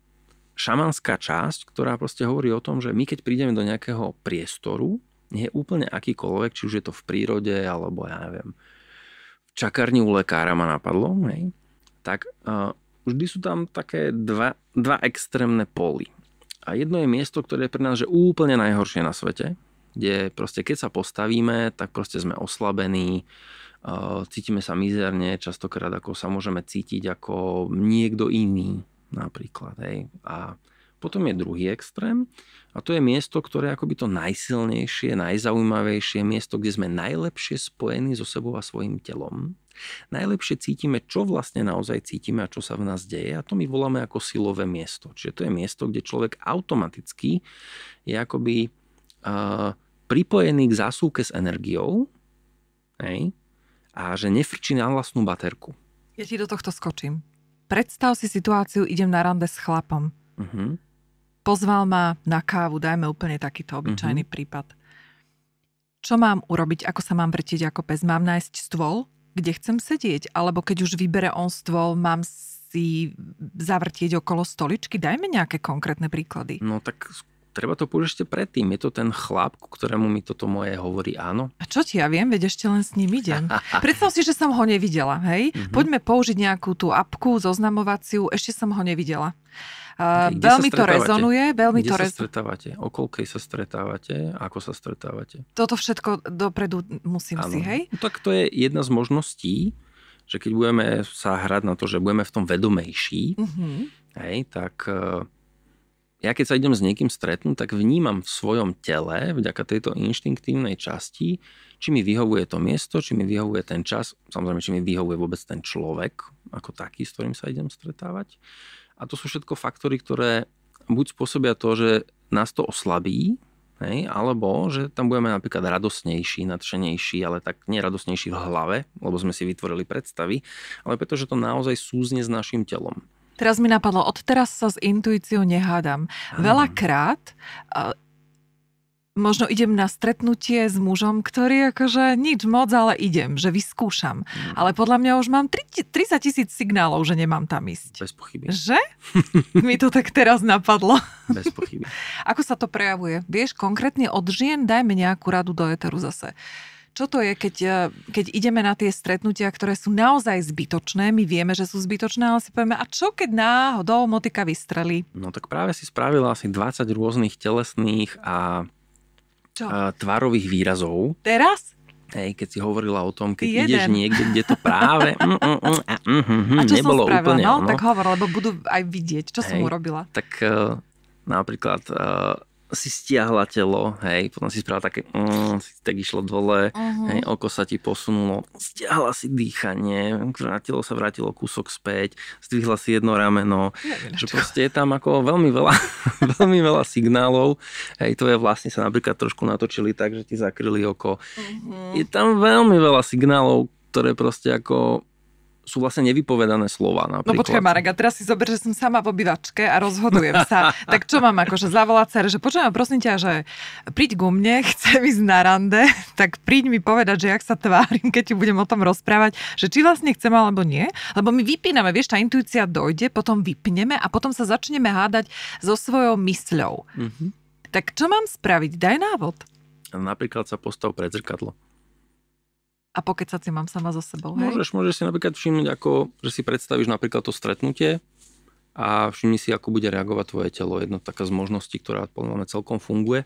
šamanská časť, ktorá proste hovorí o tom, že my keď prídeme do nejakého priestoru, nie úplne akýkoľvek, či už je to v prírode, alebo ja neviem, v čakárni u lekára ma napadlo, hej, tak uh, vždy sú tam také dva, dva extrémne póly. A jedno je miesto, ktoré je pre nás že úplne najhoršie na svete, kde proste keď sa postavíme, tak proste sme oslabení, uh, cítime sa mizerne, častokrát ako sa môžeme cítiť ako niekto iný napríklad. Hej. A potom je druhý extrém a to je miesto, ktoré je akoby to najsilnejšie, najzaujímavejšie miesto, kde sme najlepšie spojení so sebou a svojim telom. Najlepšie cítime, čo vlastne naozaj cítime a čo sa v nás deje a to my voláme ako silové miesto. Čiže to je miesto, kde človek automaticky je akoby uh, pripojený k zásuvke s energiou hej, a že nefrčí na vlastnú baterku. Ja ti do tohto skočím. Predstav si situáciu, idem na rande s chlapom. Uh-huh pozval ma na kávu, dajme úplne takýto obyčajný mm-hmm. prípad. Čo mám urobiť, ako sa mám vrtiť ako pes? Mám nájsť stôl, kde chcem sedieť? Alebo keď už vybere on stôl, mám si zavrtieť okolo stoličky? Dajme nejaké konkrétne príklady. No tak treba to použiť ešte predtým. Je to ten chlap, ku ktorému mi toto moje hovorí áno. A čo ti ja viem, veď ešte len s ním idem. <laughs> Predstav si, že som ho nevidela, hej? Mm-hmm. Poďme použiť nejakú tú apku zoznamovaciu, ešte som ho nevidela. Uh, veľmi to rezonuje, veľmi Kde to sa stretávate? O koľkej sa stretávate? Ako sa stretávate? Toto všetko dopredu musím ano. si, hej? No, tak to je jedna z možností, že keď budeme sa hrať na to, že budeme v tom vedomejší, uh-huh. hej, tak uh, ja keď sa idem s niekým stretnúť, tak vnímam v svojom tele, vďaka tejto inštinktívnej časti, či mi vyhovuje to miesto, či mi vyhovuje ten čas, samozrejme, či mi vyhovuje vôbec ten človek ako taký, s ktorým sa idem stretávať. A to sú všetko faktory, ktoré buď spôsobia to, že nás to oslabí, hej, alebo že tam budeme napríklad radosnejší, nadšenejší, ale tak neradosnejší v hlave, lebo sme si vytvorili predstavy, ale pretože to naozaj súzne s našim telom. Teraz mi napadlo, odteraz sa s intuíciou nehádam. Veľakrát možno idem na stretnutie s mužom, ktorý akože nič moc, ale idem, že vyskúšam. Mm. Ale podľa mňa už mám 30 tisíc signálov, že nemám tam ísť. Bez pochyby. Že? <laughs> Mi to tak teraz napadlo. Bez pochyby. <laughs> Ako sa to prejavuje? Vieš, konkrétne od žien dajme nejakú radu do eteru zase. Čo to je, keď, eh, keď ideme na tie stretnutia, ktoré sú naozaj zbytočné, my vieme, že sú zbytočné, ale si povieme, a čo keď náhodou motika vystrelí? No tak práve si spravila asi 20 rôznych telesných a, čo? a tvárových výrazov. Teraz? Hej, keď si hovorila o tom, keď Jeden. ideš niekde, kde to práve <laughs> mm, mm, mm, a, mm, mm, a čo nebolo som spravila? úplne no, ono. tak hovor, lebo budú aj vidieť, čo Hej, som urobila. Tak uh, napríklad uh, si stiahla telo, hej, potom si spravila také, mm, si tak išlo dole, uh-huh. hej, oko sa ti posunulo, stiahla si dýchanie, telo sa vrátilo kúsok späť, zdvihla si jedno rameno, ja, že proste je tam ako veľmi veľa, <laughs> veľmi veľa signálov, hej, to je vlastne sa napríklad trošku natočili tak, že ti zakryli oko. Uh-huh. Je tam veľmi veľa signálov, ktoré proste ako sú vlastne nevypovedané slova. Napríklad. No počkaj Marek, a teraz si zober, že som sama v obývačke a rozhodujem sa. <laughs> tak čo mám akože zavolať sa, že počujem, prosím ťa, že príď ku mne, <laughs> chcem ísť na rande, tak príď mi povedať, že jak sa tvárim, keď ti budem o tom rozprávať, že či vlastne chcem alebo nie. Lebo my vypíname, vieš, tá intuícia dojde, potom vypneme a potom sa začneme hádať so svojou mysľou. Mm-hmm. Tak čo mám spraviť? Daj návod. Napríklad sa postav pred zrkadlo a pokecať si mám sama so sebou. Hej? Môžeš, môžeš si napríklad všimnúť, ako, že si predstavíš napríklad to stretnutie a všimni si, ako bude reagovať tvoje telo. Jedna taká z možností, ktorá podľa mňa celkom funguje.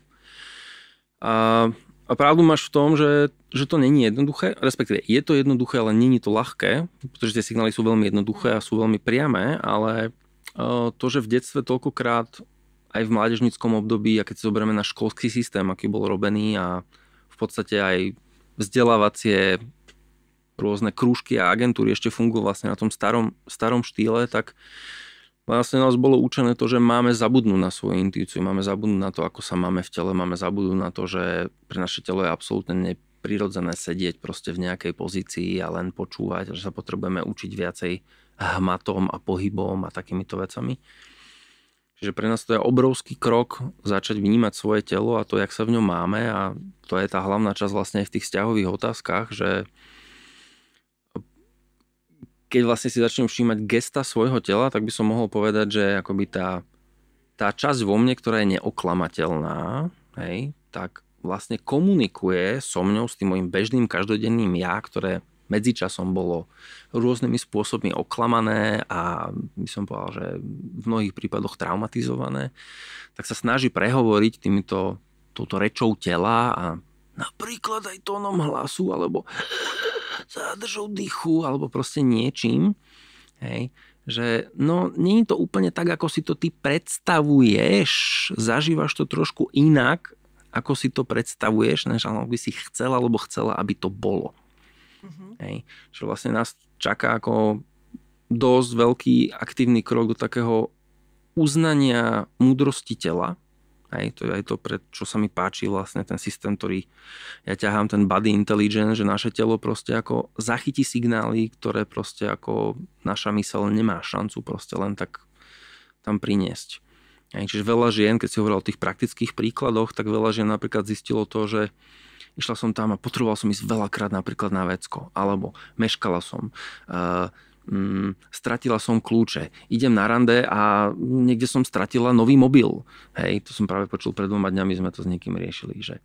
A, a pravdu máš v tom, že, že to není jednoduché, respektíve je to jednoduché, ale není to ľahké, pretože tie signály sú veľmi jednoduché a sú veľmi priame, ale to, že v detstve toľkokrát aj v mládežnickom období, a keď si zoberieme na školský systém, aký bol robený a v podstate aj vzdelávacie rôzne krúžky a agentúry ešte fungujú vlastne na tom starom, starom štýle, tak vlastne nás bolo učené to, že máme zabudnúť na svoju intuíciu, máme zabudnúť na to, ako sa máme v tele, máme zabudnúť na to, že pre naše telo je absolútne neprirodzené sedieť proste v nejakej pozícii a len počúvať, že sa potrebujeme učiť viacej hmatom a pohybom a takýmito vecami. Čiže pre nás to je obrovský krok začať vnímať svoje telo a to, jak sa v ňom máme a to je tá hlavná časť vlastne v tých vzťahových otázkach, že keď vlastne si začnem všímať gesta svojho tela, tak by som mohol povedať, že akoby tá, tá časť vo mne, ktorá je neoklamateľná, hej, tak vlastne komunikuje so mňou, s tým môjim bežným každodenným ja, ktoré medzičasom bolo rôznymi spôsobmi oklamané a by som povedal, že v mnohých prípadoch traumatizované, tak sa snaží prehovoriť týmito, touto rečou tela a napríklad aj tónom hlasu alebo zádržou dychu alebo proste niečím. Hej, že no, nie je to úplne tak, ako si to ty predstavuješ, zažívaš to trošku inak, ako si to predstavuješ, než by si chcela alebo chcela, aby to bolo. Uh-huh. Hej. Čiže vlastne nás čaká ako dosť veľký aktívny krok do takého uznania múdrosti tela. Hej, to je aj to, pre čo sa mi páči vlastne ten systém, ktorý ja ťahám, ten body intelligence, že naše telo proste ako zachytí signály, ktoré proste ako naša mysel nemá šancu proste len tak tam priniesť. Hej, čiže veľa žien, keď si hovoril o tých praktických príkladoch, tak veľa žien napríklad zistilo to, že išla som tam a potreboval som ísť veľakrát napríklad na vecko, alebo meškala som. Uh, mm, stratila som kľúče, idem na rande a niekde som stratila nový mobil. Hej, to som práve počul pred dvoma dňami, sme to s niekým riešili, že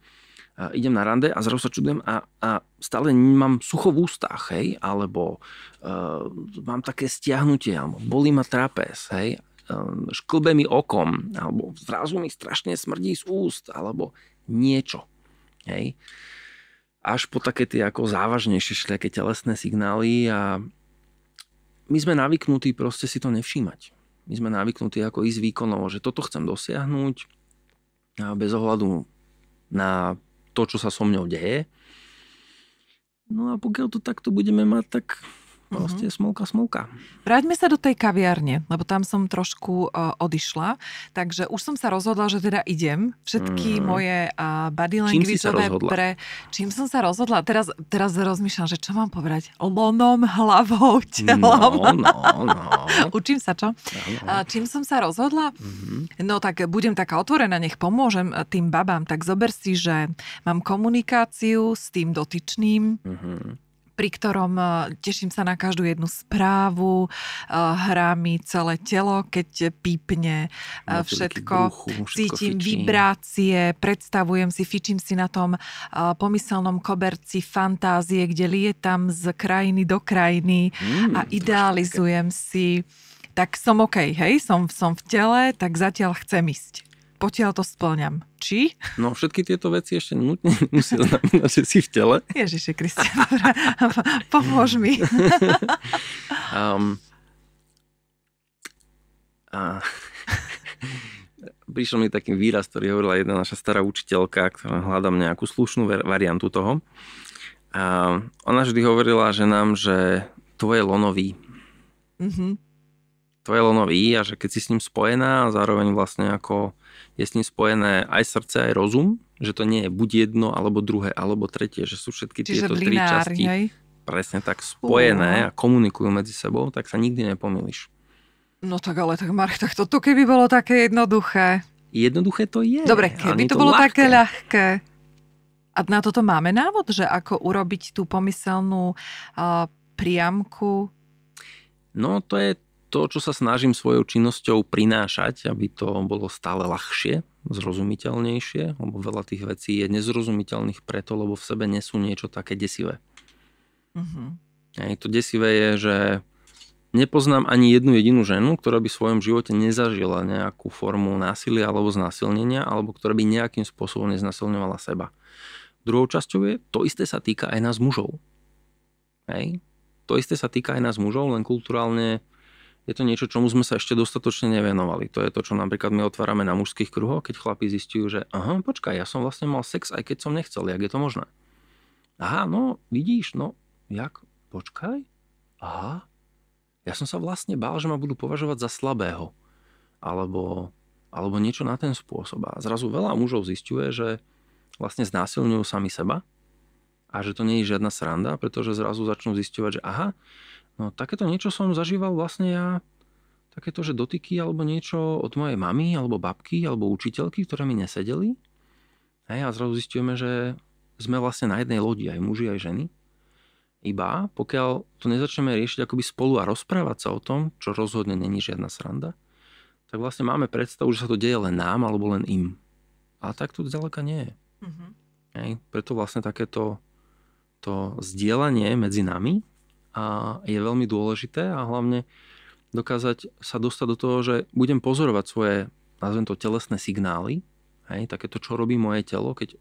uh, idem na rande a zrazu sa čudujem a, a stále mám sucho v ústach, hej, alebo uh, mám také stiahnutie, alebo bolí ma trapez, hej, šklbe mi okom, alebo zrazu mi strašne smrdí z úst, alebo niečo. Hej. Až po také tie ako závažnejšie šľaké telesné signály a my sme navyknutí proste si to nevšímať. My sme navyknutí ako ísť výkonovo, že toto chcem dosiahnuť a bez ohľadu na to, čo sa so mňou deje. No a pokiaľ to takto budeme mať, tak Proste mm-hmm. smolka, smolka. Vráťme sa do tej kaviarne, lebo tam som trošku uh, odišla. Takže už som sa rozhodla, že teda idem. Všetky mm. moje uh, body languageové pre... Čím som sa rozhodla? Teraz, teraz rozmýšľam, že čo mám povedať? Lonom, hlavou, telom. No, no, no. <laughs> Učím sa, čo? Uh, čím som sa rozhodla? Mm-hmm. No tak budem taká otvorená, nech pomôžem tým babám. Tak zober si, že mám komunikáciu s tým dotyčným. Mm-hmm pri ktorom e, teším sa na každú jednu správu, e, hrá mi celé telo, keď pípne e, všetko, bruchu, všetko cítim fičí. vibrácie, predstavujem si, fičím si na tom pomyselnom koberci fantázie, kde lietam z krajiny do krajiny mm, a idealizujem si. Tak som OK, hej, som, som v tele, tak zatiaľ chcem ísť potiaľ to splňam. Či? No všetky tieto veci ešte nutne <laughs> musia znamenať, že si v tele. Ježiši Kristian, <laughs> pomôž mi. <laughs> um, a, prišiel mi taký výraz, ktorý hovorila jedna naša stará učiteľka, ktorá hľadám nejakú slušnú variantu toho. A ona vždy hovorila, že nám, že tvoje lonový. Mm-hmm. Tvoje lonový a že keď si s ním spojená a zároveň vlastne ako je s ním spojené aj srdce, aj rozum, že to nie je buď jedno, alebo druhé, alebo tretie, že sú všetky Čiže tieto tri časti hej? presne tak spojené uh. a komunikujú medzi sebou, tak sa nikdy nepomýliš. No tak ale tak Mark, tak toto keby bolo také jednoduché. Jednoduché to je. Dobre, keby to, to bolo ľahké. také ľahké. A na toto máme návod, že ako urobiť tú pomyselnú uh, priamku? No to je to, čo sa snažím svojou činnosťou prinášať, aby to bolo stále ľahšie, zrozumiteľnejšie, lebo veľa tých vecí je nezrozumiteľných preto, lebo v sebe nesú niečo také desivé. Uh-huh. Aj to desivé je, že nepoznám ani jednu jedinú ženu, ktorá by v svojom živote nezažila nejakú formu násilia alebo znásilnenia, alebo ktorá by nejakým spôsobom neznasilňovala seba. Druhou časťou je, to isté sa týka aj nás mužov. Hej? To isté sa týka aj nás mužov, len kulturálne je to niečo, čomu sme sa ešte dostatočne nevenovali. To je to, čo napríklad my otvárame na mužských kruhoch, keď chlapí zistujú, že aha, počkaj, ja som vlastne mal sex, aj keď som nechcel, jak je to možné? Aha, no, vidíš, no, jak? Počkaj? Aha, ja som sa vlastne bál, že ma budú považovať za slabého. Alebo, alebo niečo na ten spôsob. A zrazu veľa mužov zistuje, že vlastne znásilňujú sami seba a že to nie je žiadna sranda, pretože zrazu začnú zisťovať, že aha, No takéto niečo som zažíval vlastne ja, takéto, že dotyky alebo niečo od mojej mamy, alebo babky, alebo učiteľky, ktoré mi nesedeli. Hej, a zrazu zistíme, že sme vlastne na jednej lodi, aj muži, aj ženy. Iba pokiaľ to nezačneme riešiť akoby spolu a rozprávať sa o tom, čo rozhodne není žiadna sranda, tak vlastne máme predstavu, že sa to deje len nám alebo len im. A tak to zďaleka nie je. Mm-hmm. Hej, preto vlastne takéto to zdieľanie medzi nami a je veľmi dôležité a hlavne dokázať sa dostať do toho, že budem pozorovať svoje, nazvem to, telesné signály, hej, takéto, čo robí moje telo, keď,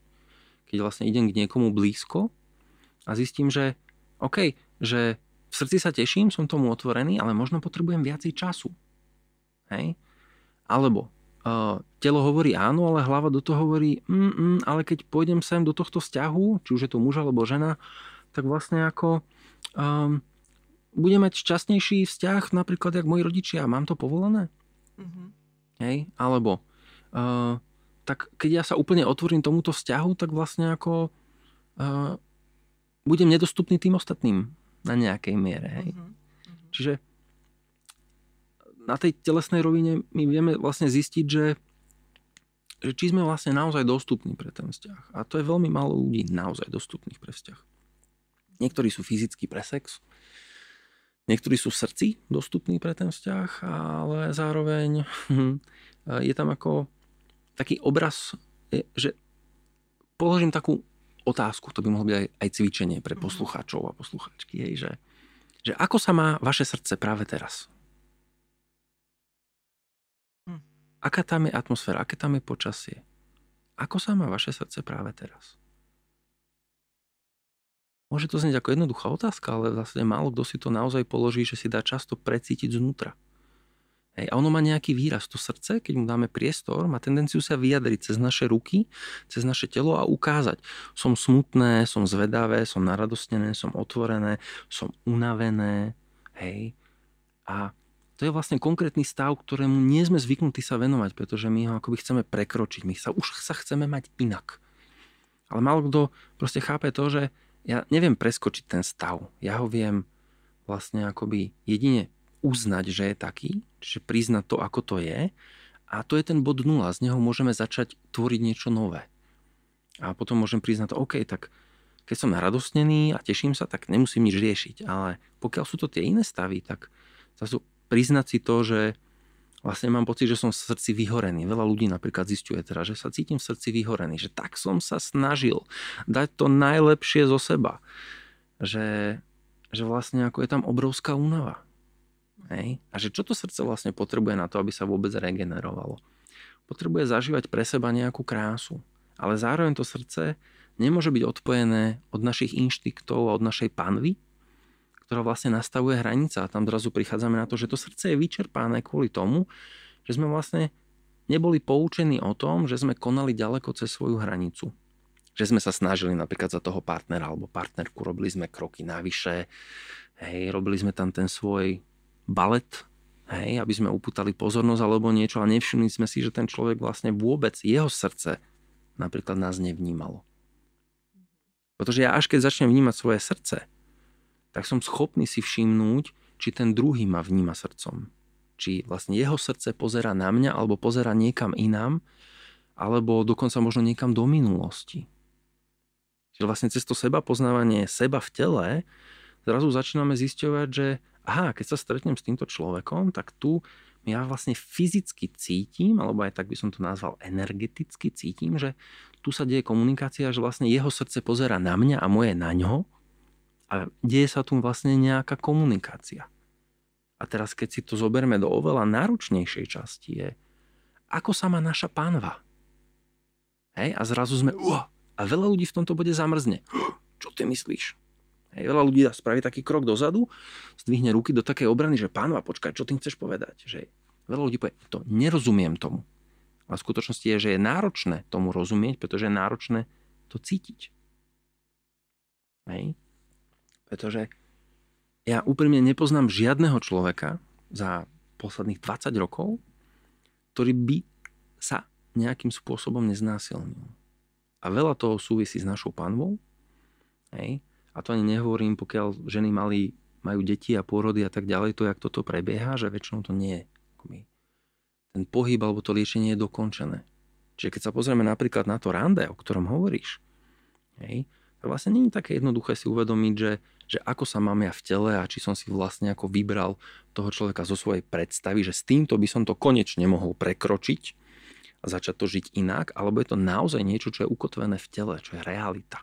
keď vlastne idem k niekomu blízko a zistím, že OK, že v srdci sa teším, som tomu otvorený, ale možno potrebujem viacej času. Hej? Alebo uh, telo hovorí áno, ale hlava do toho hovorí mm, mm, ale keď pôjdem sem do tohto vzťahu, či už je to muž alebo žena, tak vlastne ako um, budem mať šťastnejší vzťah napríklad jak moji rodičia. Mám to povolené? Mm-hmm. Hej? Alebo uh, tak keď ja sa úplne otvorím tomuto vzťahu, tak vlastne ako uh, budem nedostupný tým ostatným na nejakej miere. Hej? Mm-hmm. Čiže na tej telesnej rovine my vieme vlastne zistiť, že, že či sme vlastne naozaj dostupní pre ten vzťah. A to je veľmi málo ľudí naozaj dostupných pre vzťah. Niektorí sú fyzicky pre sex, niektorí sú v srdci dostupní pre ten vzťah, ale zároveň hm, je tam ako taký obraz, že položím takú otázku, to by mohlo byť aj, aj cvičenie pre mhm. poslucháčov a poslucháčky, hej, že, že ako sa má vaše srdce práve teraz? aká tam je atmosféra, aké tam je počasie. Ako sa má vaše srdce práve teraz? Môže to znieť ako jednoduchá otázka, ale vlastne málo kto si to naozaj položí, že si dá často precítiť znútra. Hej, a ono má nejaký výraz. To srdce, keď mu dáme priestor, má tendenciu sa vyjadriť cez naše ruky, cez naše telo a ukázať. Som smutné, som zvedavé, som naradostnené, som otvorené, som unavené. Hej. A to je vlastne konkrétny stav, ktorému nie sme zvyknutí sa venovať, pretože my ho akoby chceme prekročiť. My sa už sa chceme mať inak. Ale málo kto proste chápe to, že ja neviem preskočiť ten stav. Ja ho viem vlastne akoby jedine uznať, že je taký, čiže priznať to, ako to je. A to je ten bod nula, z neho môžeme začať tvoriť niečo nové. A potom môžem priznať, OK, tak keď som naradostnený a teším sa, tak nemusím nič riešiť. Ale pokiaľ sú to tie iné stavy, tak zase priznať si to, že vlastne mám pocit, že som v srdci vyhorený. Veľa ľudí napríklad zistuje teraz, že sa cítim v srdci vyhorený, že tak som sa snažil dať to najlepšie zo seba. Že, že vlastne ako je tam obrovská únava. Hej? A že čo to srdce vlastne potrebuje na to, aby sa vôbec regenerovalo? Potrebuje zažívať pre seba nejakú krásu. Ale zároveň to srdce nemôže byť odpojené od našich inštiktov a od našej panvy, ktorá vlastne nastavuje hranica a tam zrazu prichádzame na to, že to srdce je vyčerpané kvôli tomu, že sme vlastne neboli poučení o tom, že sme konali ďaleko cez svoju hranicu. Že sme sa snažili napríklad za toho partnera alebo partnerku, robili sme kroky navyše, hej, robili sme tam ten svoj balet, hej, aby sme upútali pozornosť alebo niečo a nevšimli sme si, že ten človek vlastne vôbec, jeho srdce napríklad nás nevnímalo. Pretože ja až keď začnem vnímať svoje srdce, tak som schopný si všimnúť, či ten druhý ma vníma srdcom. Či vlastne jeho srdce pozera na mňa, alebo pozera niekam inám, alebo dokonca možno niekam do minulosti. Čiže vlastne cez to seba poznávanie seba v tele zrazu začíname zisťovať, že aha, keď sa stretnem s týmto človekom, tak tu ja vlastne fyzicky cítim, alebo aj tak by som to nazval energeticky cítim, že tu sa deje komunikácia, že vlastne jeho srdce pozera na mňa a moje na ňo a deje sa tu vlastne nejaká komunikácia. A teraz, keď si to zoberme do oveľa náročnejšej časti, je, ako sa má naša pánva. Hej, a zrazu sme, uh, a veľa ľudí v tomto bode zamrzne. Uh, čo ty myslíš? Hej, veľa ľudí spraví taký krok dozadu, zdvihne ruky do takej obrany, že pánva, počkaj, čo ty chceš povedať? Že veľa ľudí povie, to nerozumiem tomu. A v skutočnosti je, že je náročné tomu rozumieť, pretože je náročné to cítiť. Hej. Pretože ja úprimne nepoznám žiadneho človeka za posledných 20 rokov, ktorý by sa nejakým spôsobom neznásilnil. A veľa toho súvisí s našou panvou. Hej. A to ani nehovorím, pokiaľ ženy mali, majú deti a pôrody a tak ďalej, to, jak toto prebieha, že väčšinou to nie je. Ten pohyb alebo to liečenie je dokončené. Čiže keď sa pozrieme napríklad na to rande, o ktorom hovoríš, hej, to vlastne nie je také jednoduché si uvedomiť, že že ako sa mám ja v tele a či som si vlastne ako vybral toho človeka zo svojej predstavy, že s týmto by som to konečne mohol prekročiť a začať to žiť inak, alebo je to naozaj niečo, čo je ukotvené v tele, čo je realita.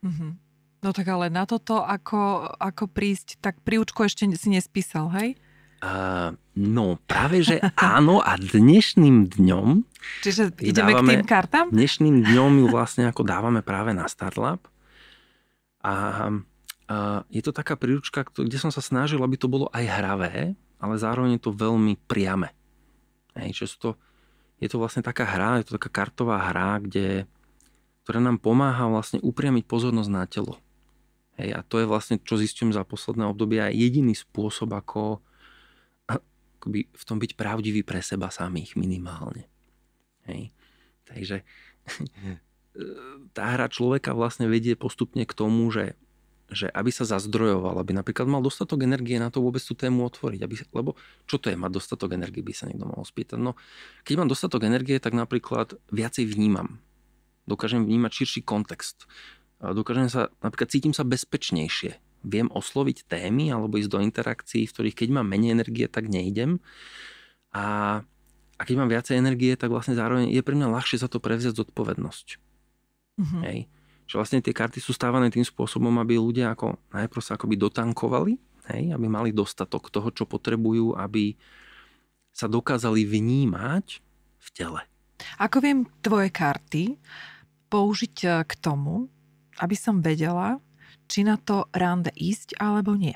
Mm-hmm. No tak ale na toto, ako, ako prísť, tak príučko ešte si nespísal, hej? Uh, no, práve že áno a dnešným dňom... Čiže ideme dávame, k tým kartám? Dnešným dňom ju vlastne ako dávame práve na Startlab. A a je to taká príručka, kde som sa snažil, aby to bolo aj hravé, ale zároveň je to veľmi priame. Hej, sú to, je to vlastne taká hra, je to taká kartová hra, kde, ktorá nám pomáha vlastne upriamiť pozornosť na telo. Hej, a to je vlastne, čo zistím za posledné obdobie, aj jediný spôsob, ako akoby v tom byť pravdivý pre seba samých minimálne. Hej. Takže <laughs> tá hra človeka vlastne vedie postupne k tomu, že že aby sa zazdrojoval, aby napríklad mal dostatok energie na to vôbec tú tému otvoriť. Aby, lebo čo to je mať dostatok energie, by sa niekto mohol spýtať. No, keď mám dostatok energie, tak napríklad viacej vnímam. Dokážem vnímať širší kontext. Dokážem sa, napríklad cítim sa bezpečnejšie. Viem osloviť témy alebo ísť do interakcií, v ktorých keď mám menej energie, tak nejdem. A, a keď mám viacej energie, tak vlastne zároveň je pre mňa ľahšie za to prevziať zodpovednosť. Mm-hmm. Hej že vlastne tie karty sú stávané tým spôsobom, aby ľudia ako najprv sa akoby dotankovali, hej, aby mali dostatok toho, čo potrebujú, aby sa dokázali vnímať v tele. Ako viem tvoje karty použiť e, k tomu, aby som vedela, či na to rande ísť alebo nie?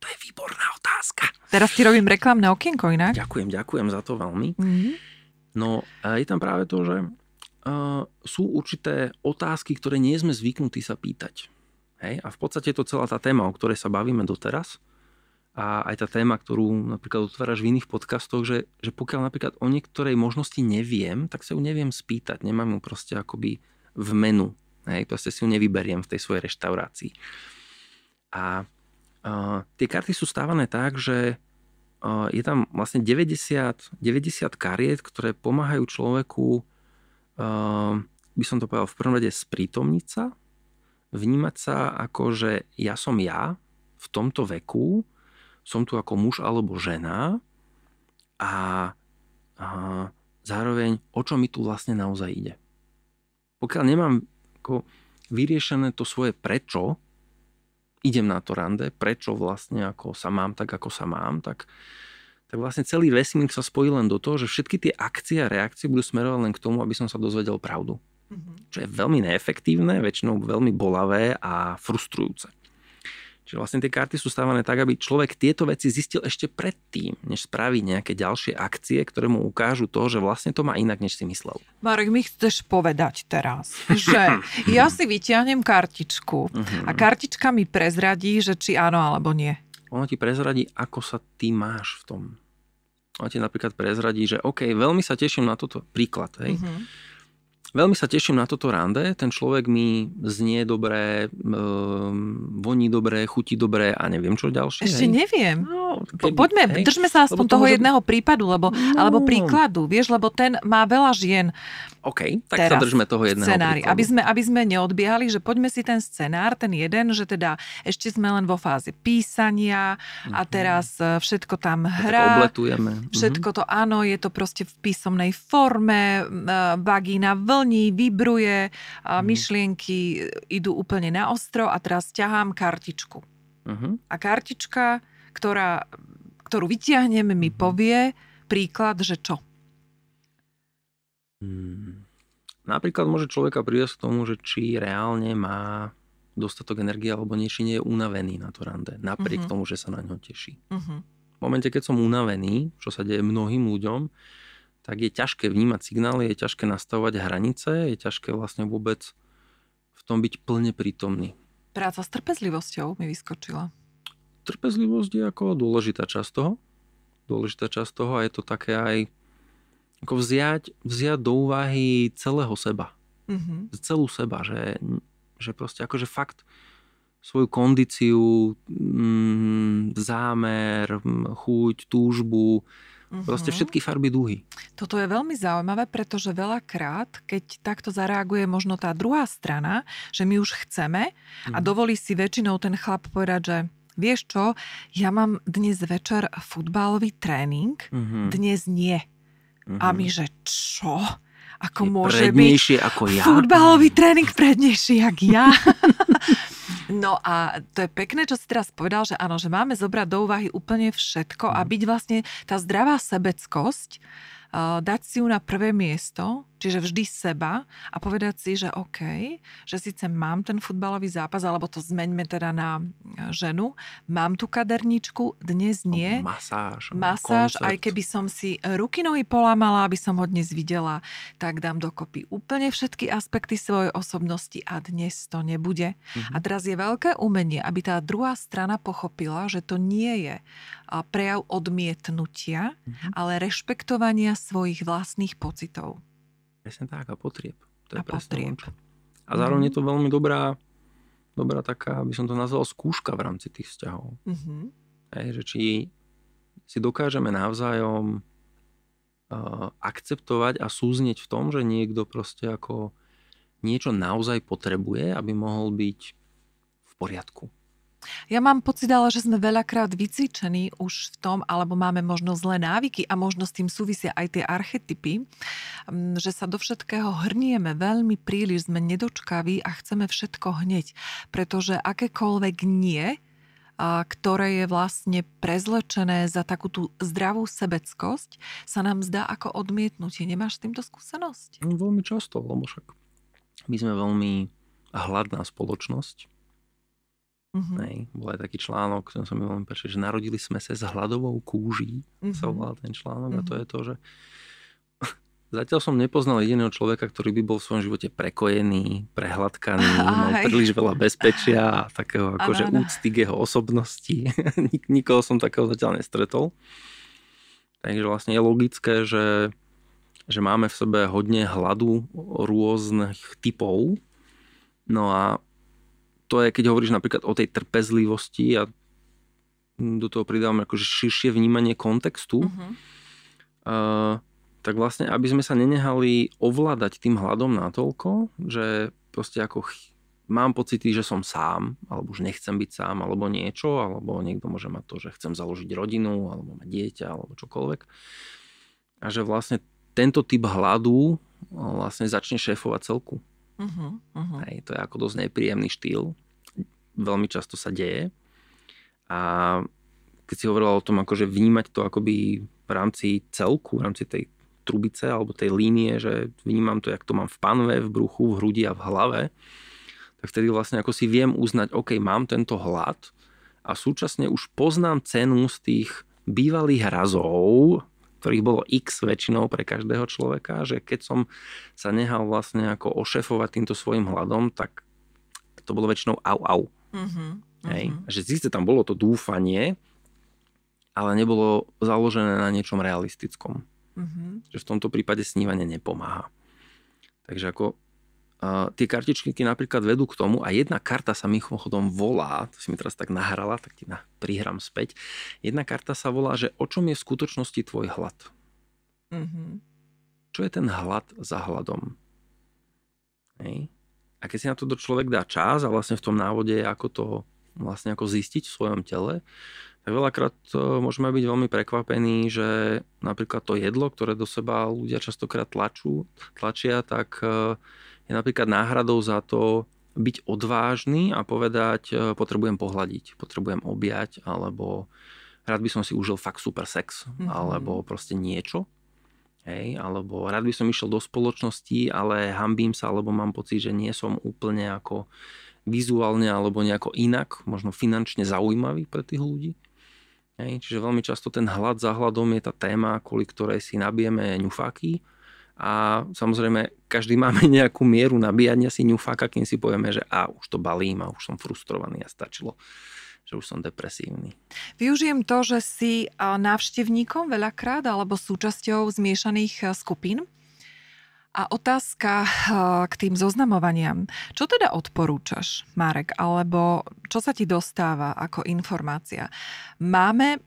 To je výborná otázka. Teraz ti robím reklamné okienko inak. Ďakujem, ďakujem za to veľmi. Mm-hmm. No je tam práve to, že sú určité otázky, ktoré nie sme zvyknutí sa pýtať. Hej? A v podstate je to celá tá téma, o ktorej sa bavíme doteraz. A aj tá téma, ktorú napríklad otváraš v iných podcastoch, že, že pokiaľ napríklad o niektorej možnosti neviem, tak sa ju neviem spýtať. Nemám ju proste akoby v menu. Hej? Proste si ju nevyberiem v tej svojej reštaurácii. A uh, tie karty sú stávané tak, že uh, je tam vlastne 90, 90 kariet, ktoré pomáhajú človeku, by som to povedal v prvom rade, sprítomniť sa, vnímať sa ako, že ja som ja v tomto veku, som tu ako muž alebo žena a, a zároveň o čo mi tu vlastne naozaj ide. Pokiaľ nemám ako vyriešené to svoje prečo, idem na to rande, prečo vlastne ako sa mám tak, ako sa mám, tak, tak vlastne celý vesmír sa spojí len do toho, že všetky tie akcie a reakcie budú smerovať len k tomu, aby som sa dozvedel pravdu. Mm-hmm. Čo je veľmi neefektívne, väčšinou veľmi bolavé a frustrujúce. Čiže vlastne tie karty sú stávané tak, aby človek tieto veci zistil ešte predtým, než spraví nejaké ďalšie akcie, ktoré mu ukážu to, že vlastne to má inak, než si myslel. Marek, mi chceš povedať teraz, <laughs> že ja si vyťahnem kartičku uh-huh. a kartička mi prezradí, že či áno alebo nie. Ono ti prezradí, ako sa ty máš v tom. Ono ti napríklad prezradí, že OK, veľmi sa teším na toto príklad. Hej. Uh-huh Veľmi sa teším na toto rande. Ten človek mi znie dobre, um, voní dobre, chutí dobre a neviem čo ďalšie. Ešte hej. neviem. No, keby, Poďme, hej. držme sa aspoň toho môže... jedného prípadu, lebo, no. alebo príkladu, vieš, lebo ten má veľa žien. OK, tak sa držme toho jedného scenári, aby sme, aby sme neodbiehali, že poďme si ten scenár, ten jeden, že teda ešte sme len vo fáze písania mm-hmm. a mhm. teraz e, všetko tam hrá. Obletujeme. Mhm. Všetko to áno, je to proste v písomnej forme, vagína vlna vlní, vibruje, a mm. myšlienky idú úplne na ostro a teraz ťahám kartičku. Uh-huh. A kartička, ktorá, ktorú vytiahnem, mi uh-huh. povie príklad, že čo? Hmm. Napríklad môže človeka priviesť k tomu, že či reálne má dostatok energie alebo nie, či nie je unavený na to rande, napriek uh-huh. tomu, že sa na ňo teší. Uh-huh. V momente, keď som unavený, čo sa deje mnohým ľuďom, tak je ťažké vnímať signály, je ťažké nastavovať hranice, je ťažké vlastne vôbec v tom byť plne prítomný. Práca s trpezlivosťou mi vyskočila. Trpezlivosť je ako dôležitá časť toho. Dôležitá časť toho a je to také aj ako vziať, vziať do úvahy celého seba. Mm-hmm. Celú seba, že, že proste akože fakt svoju kondíciu, mm, zámer, chuť, túžbu, Uh-huh. Proste všetky farby dúhy. Toto je veľmi zaujímavé, pretože veľakrát, keď takto zareaguje možno tá druhá strana, že my už chceme uh-huh. a mhm. dovolí si väčšinou ten chlap povedať, že vieš čo, ja mám dnes večer futbalový tréning, uh-huh. dnes nie. Uh-huh. A my, že čo? Ako je môže byť ako ja? futbalový tréning prednejší, jak ja? <laughs> No a to je pekné, čo si teraz povedal, že áno, že máme zobrať do úvahy úplne všetko a mhm. byť vlastne tá zdravá sebeckosť, dať si ju na prvé miesto, čiže vždy seba a povedať si, že OK, že síce mám ten futbalový zápas, alebo to zmeňme teda na ženu, mám tú kaderničku, dnes nie. Masáž. Masáž, koncert. aj keby som si ruky, nohy polámala, aby som ho dnes videla, tak dám dokopy úplne všetky aspekty svojej osobnosti a dnes to nebude. Mm-hmm. A teraz je veľké umenie, aby tá druhá strana pochopila, že to nie je prejav odmietnutia, mm-hmm. ale rešpektovania svojich vlastných pocitov. Presne tak, a potrieb. To je a potrieb. A zároveň je to veľmi dobrá, dobrá taká, by som to nazval, skúška v rámci tých vzťahov. Mm-hmm. Hej, že či si dokážeme navzájom uh, akceptovať a súznieť v tom, že niekto proste ako niečo naozaj potrebuje, aby mohol byť v poriadku. Ja mám pocit ale, že sme veľakrát vycvičení už v tom, alebo máme možno zlé návyky a možno s tým súvisia aj tie archetypy, že sa do všetkého hrnieme veľmi príliš, sme nedočkaví a chceme všetko hneď. Pretože akékoľvek nie ktoré je vlastne prezlečené za takú tú zdravú sebeckosť, sa nám zdá ako odmietnutie. Nemáš s týmto skúsenosť? No, veľmi často, lebo však my sme veľmi hladná spoločnosť. Mm-hmm. Hej, bol aj taký článok, ktorý som mi veľmi páčil, že narodili sme sa s hladovou kúží, mm-hmm. sa volal ten článok mm-hmm. a to mhm. je to, že <laughs> Zatiaľ som nepoznal jediného človeka, ktorý by bol v svojom živote prekojený, prehladkaný, <laughs> mal príliš veľa bezpečia a takého akože úcty k jeho osobnosti. <laughs> Nik- nikoho som takého zatiaľ nestretol. Takže vlastne je logické, že, že máme v sebe hodne hladu rôznych typov. No a to je, keď hovoríš napríklad o tej trpezlivosti a do toho pridávam akože širšie vnímanie kontextu. Uh-huh. Uh, tak vlastne, aby sme sa nenehali ovládať tým hľadom natoľko, že proste ako ch- mám pocity, že som sám, alebo už nechcem byť sám, alebo niečo, alebo niekto môže mať to, že chcem založiť rodinu, alebo mať dieťa, alebo čokoľvek. A že vlastne tento typ hladu vlastne začne šéfovať celku. Uh-huh, uh-huh. Hej, to je ako dosť nepríjemný štýl. Veľmi často sa deje. A keď si hovorila o tom, akože vnímať to akoby v rámci celku, v rámci tej trubice alebo tej línie, že vnímam to, jak to mám v panve, v bruchu, v hrudi a v hlave, tak vtedy vlastne ako si viem uznať, OK, mám tento hlad a súčasne už poznám cenu z tých bývalých razov, ktorých bolo x väčšinou pre každého človeka, že keď som sa nehal vlastne ako ošefovať týmto svojim hladom, tak to bolo väčšinou au au. Mm-hmm. Hej. Že síce tam bolo to dúfanie, ale nebolo založené na niečom realistickom. Mm-hmm. Že v tomto prípade snívanie nepomáha. Takže ako uh, tie kartičky napríklad vedú k tomu a jedna karta sa mimochodom volá, to si mi teraz tak nahrala, tak ti na, prihram späť. Jedna karta sa volá, že o čom je v skutočnosti tvoj hlad. Mm-hmm. Čo je ten hlad za hladom? Hej. A keď si na to človek dá čas a vlastne v tom návode je ako to vlastne ako zistiť v svojom tele, veľakrát môžeme byť veľmi prekvapení, že napríklad to jedlo, ktoré do seba ľudia častokrát tlačú, tlačia, tak e, je napríklad náhradou za to byť odvážny a povedať, e, potrebujem pohľadiť, potrebujem objať, alebo rád by som si užil fakt super sex, mm-hmm. alebo proste niečo. Hej, alebo rád by som išiel do spoločnosti, ale hambím sa, alebo mám pocit, že nie som úplne ako vizuálne alebo nejako inak, možno finančne zaujímavý pre tých ľudí. Hej, čiže veľmi často ten hlad za hladom je tá téma, kvôli ktorej si nabijeme ňufáky a samozrejme každý máme <laughs> nejakú mieru nabíjania si ňufáka, kým si povieme, že a už to balím a už som frustrovaný a stačilo že už som depresívny. Využijem to, že si návštevníkom veľakrát alebo súčasťou zmiešaných skupín a otázka eh, k tým zoznamovaniam. Čo teda odporúčaš, Marek, alebo čo sa ti dostáva ako informácia? Máme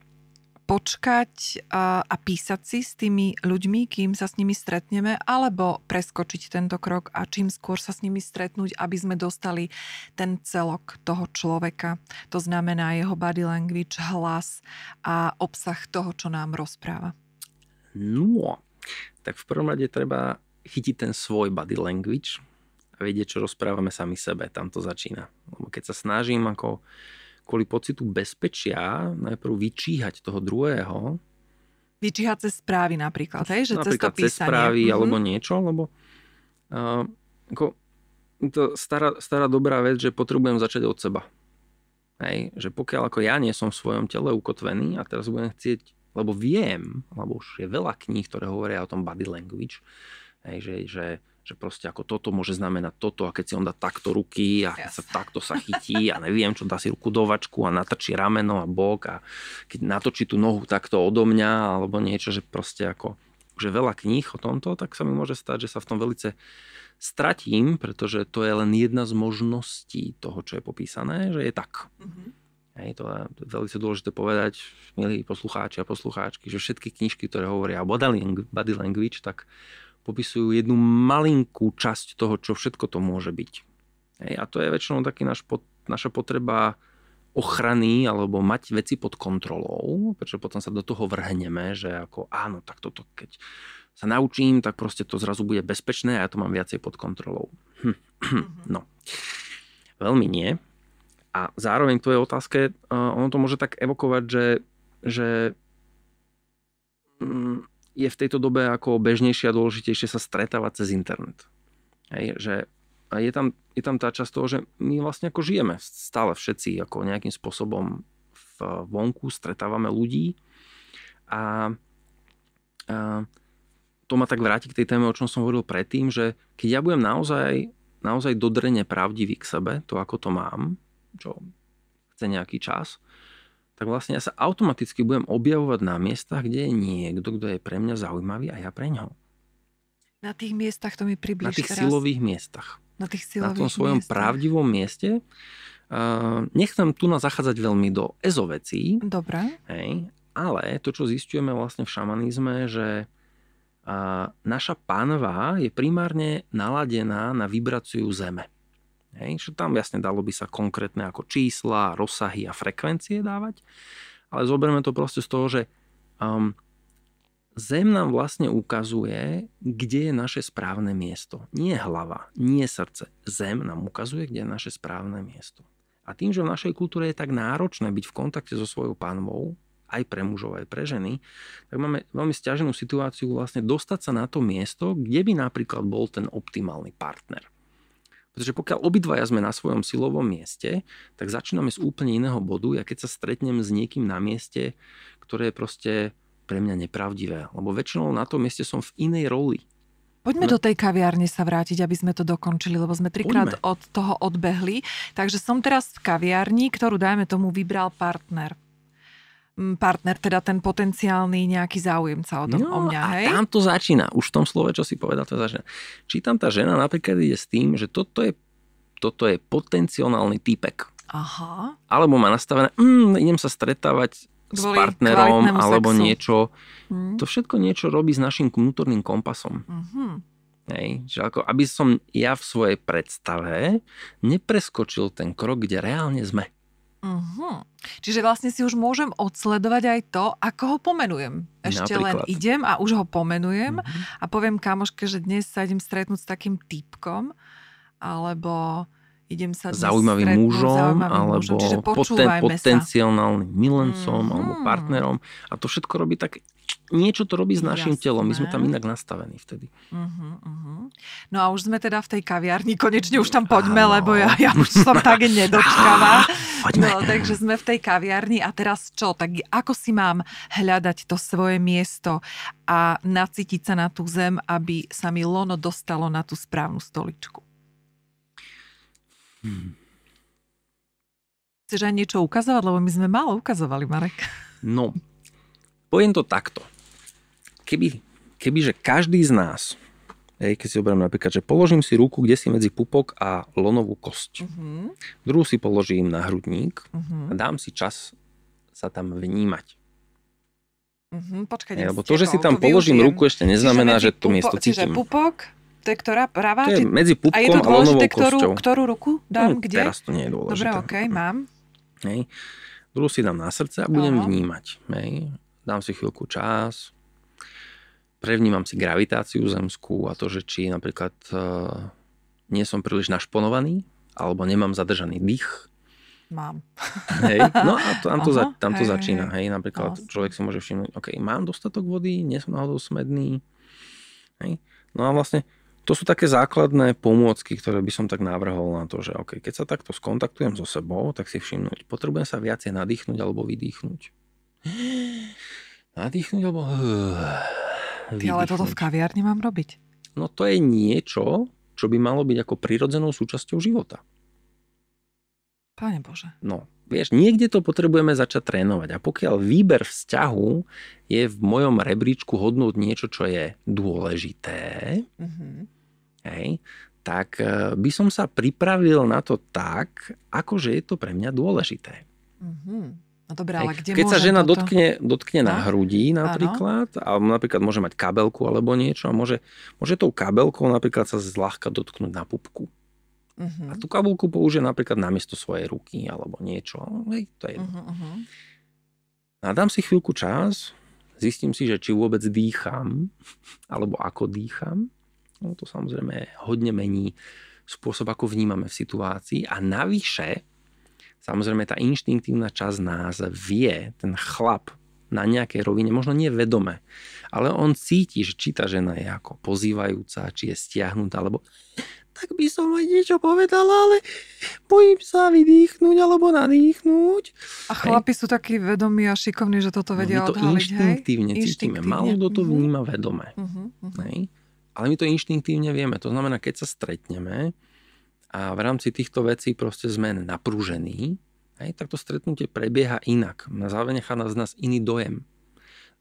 počkať eh, a písať si s tými ľuďmi, kým sa s nimi stretneme, alebo preskočiť tento krok a čím skôr sa s nimi stretnúť, aby sme dostali ten celok toho človeka. To znamená jeho body language, hlas a obsah toho, čo nám rozpráva. No, tak v prvom rade treba chytiť ten svoj body language a vedieť, čo rozprávame sami sebe. Tam to začína. Lebo keď sa snažím ako kvôli pocitu bezpečia najprv vyčíhať toho druhého. Vyčíhať cez správy napríklad, hej? Že napríklad cez, cez správy mm-hmm. alebo niečo, lebo uh, ako, to stará, stará dobrá vec, že potrebujem začať od seba. Hej, že pokiaľ ako ja nie som v svojom tele ukotvený a teraz budem chcieť, lebo viem, lebo už je veľa kníh, ktoré hovoria o tom body language, Hej, že, že, že proste ako toto môže znamenať toto a keď si on dá takto ruky a keď sa takto sa chytí a neviem čo, dá si ruku do vačku a natačí rameno a bok a keď natočí tú nohu takto odo mňa alebo niečo, že proste ako už je veľa kníh o tomto, tak sa mi môže stať, že sa v tom velice stratím, pretože to je len jedna z možností toho, čo je popísané, že je tak. Mm-hmm. Hej, to je veľmi dôležité povedať, milí poslucháči a poslucháčky, že všetky knižky, ktoré hovoria o body language, tak popisujú jednu malinkú časť toho, čo všetko to môže byť. Hej, a to je väčšinou taký náš, naša potreba ochrany alebo mať veci pod kontrolou, pretože potom sa do toho vrhneme, že ako áno, tak toto keď sa naučím, tak proste to zrazu bude bezpečné a ja to mám viacej pod kontrolou. Hm. <clears throat> No, veľmi nie. A zároveň to je otázke, ono to môže tak evokovať, že, že mm, je v tejto dobe ako bežnejšie a dôležitejšie sa stretávať cez internet. Hej, že je tam, je tam tá časť toho, že my vlastne ako žijeme stále všetci ako nejakým spôsobom v vonku, stretávame ľudí a, a to ma tak vráti k tej téme, o čom som hovoril predtým, že keď ja budem naozaj, naozaj dodrene pravdivý k sebe, to ako to mám, čo chce nejaký čas, tak vlastne ja sa automaticky budem objavovať na miestach, kde je niekto, kto je pre mňa zaujímavý a ja pre ňo. Na tých miestach to mi približ Na tých teraz. silových miestach. Na tých silových Na tom svojom miestach. pravdivom mieste. Uh, nechcem tu na zachádzať veľmi do ezovecí, Dobre. hej, ale to, čo zistujeme vlastne v šamanizme, že uh, naša panva je primárne naladená na vibráciu zeme. Hej, že tam jasne dalo by sa konkrétne ako čísla, rozsahy a frekvencie dávať, ale zoberme to proste z toho, že um, Zem nám vlastne ukazuje, kde je naše správne miesto. Nie hlava, nie srdce. Zem nám ukazuje, kde je naše správne miesto. A tým, že v našej kultúre je tak náročné byť v kontakte so svojou panvou, aj pre mužov, aj pre ženy, tak máme veľmi stiaženú situáciu vlastne dostať sa na to miesto, kde by napríklad bol ten optimálny partner. Pretože pokiaľ obidvaja sme na svojom silovom mieste, tak začíname z úplne iného bodu. Ja keď sa stretnem s niekým na mieste, ktoré je proste pre mňa nepravdivé. Lebo väčšinou na tom mieste som v inej roli. Poďme No. do tej kaviárne sa vrátiť, aby sme to dokončili, lebo sme trikrát Poďme. od toho odbehli. Takže som teraz v kaviarni, ktorú, dajme tomu, vybral partner. Partner, teda ten potenciálny nejaký záujemca o, no, o mňa, a hej? tam to začína. Už v tom slove, čo si povedal, to začína. Či tam tá žena napríklad ide s tým, že toto je, toto je potenciálny typek. Aha. Alebo má nastavené, mm, idem sa stretávať s partnerom alebo sexu. niečo. Hm. To všetko niečo robí s našim vnútorným kompasom. Mhm. Hej, že ako aby som ja v svojej predstave nepreskočil ten krok, kde reálne sme. Mhm. Čiže vlastne si už môžem odsledovať aj to, ako ho pomenujem. Ešte len Napríklad. idem a už ho pomenujem Mhm. a poviem kamoške, že dnes sa idem stretnúť s takým typkom, alebo idem sa zaujímavým stretnúť s mužom zaujímavým alebo mužom. Poten, potenciálnym milencom Mhm. alebo partnerom. A to všetko robí tak, niečo to robí s našim Jasné. telom. My sme tam inak nastavení vtedy. Uh-huh, uh-huh. No a už sme teda v tej kaviarni, konečne už tam poďme, Áno. lebo ja, ja už som tak <laughs> nedočkavá. <laughs> No, takže sme v tej kaviarni a teraz čo? Tak ako si mám hľadať to svoje miesto a nacítiť sa na tú zem, aby sa mi lono dostalo na tú správnu stoličku? Hmm. Chceš aj niečo ukazovať? Lebo my sme málo ukazovali, Marek. No, poviem to takto. Keby, že každý z nás, hej, keď si zoberiem napríklad, že položím si ruku kde si medzi pupok a lonovú kosť. Uh-huh, Druhú si položím na hrudník a uh-huh, dám si čas sa tam vnímať. uh-huh. Počkaj, idem lebo to, že si tam položím využijem. ruku, ešte neznamená, Čiže že to miesto pupo- Čiže cítim. pupok, to je ktorá pravá? To je medzi A je to pupkom a dôležité, ktorú, kosťou. ktorú ruku dám No, kde? Teraz to nie je dôležité. Dobre, okej, mám. Hej. Druhú si dám na srdce a budem Áno. vnímať. Hej. Dám si chvíľku čas, prevnímam si gravitáciu zemskú a to, že či napríklad uh, nie som príliš našponovaný, alebo nemám zadržaný dých. Mám. Hej. No a tam, to, za, Aha, tam to hej, začína. hej. Hej. Napríklad No. človek si môže všimnúť, OK, mám dostatok vody, nie som náhodou smedný. Hej. No a vlastne to sú také základné pomôcky, ktoré by som tak navrhol na to, že OK, keď sa takto skontaktujem so sebou, tak si všimnúť, potrebujem sa viacej nadýchnuť alebo vydýchnuť. <gasps> Nadýchnuť alebo <sighs> Ty, ale toto v kaviarni mám robiť. No to je niečo, čo by malo byť ako prirodzenou súčasťou života. Pane Bože. No, vieš, niekde to potrebujeme začať trénovať. A pokiaľ výber vzťahu je v mojom rebríčku hodnúť niečo, čo je dôležité, Uh-huh. hej, tak e, by som sa pripravil na to tak, ako že je to pre mňa dôležité. Uh-huh. No dobré, ale kde Keď sa žena toto? dotkne, dotkne na No. hrudí napríklad, a napríklad môže mať kabelku alebo niečo, a môže, môže tou kabelkou napríklad sa zľahka dotknúť na pupku. Uh-huh. A tú kabelku použije napríklad namiesto svojej ruky alebo niečo. Hej, to je jedno. Uh-huh. A dám si chvíľku čas, zistím si, že či vôbec dýcham, alebo ako dýcham. No to samozrejme hodne mení spôsob, ako vnímame v situácii. A navyše samozrejme tá inštinktívna časť nás vie, ten chlap na nejakej rovine, možno nie vedome, ale on cíti, že či tá žena je ako pozývajúca, či je stiahnutá, alebo tak by som aj niečo povedala, ale bojím sa vydýchnuť alebo nadýchnuť. A chlapi hej. sú takí vedomí a šikovní, že toto vedia no, my to odhaliť, inštinktívne hej? cítime. Málo kto to mhm. vníma vedome. Uh-huh, uh-huh. Hej? Ale my to inštinktívne vieme. To znamená, keď sa stretneme a v rámci týchto vecí proste sme naprúžení, hej, tak to stretnutie prebieha inak. Na záver nechá z nás iný dojem.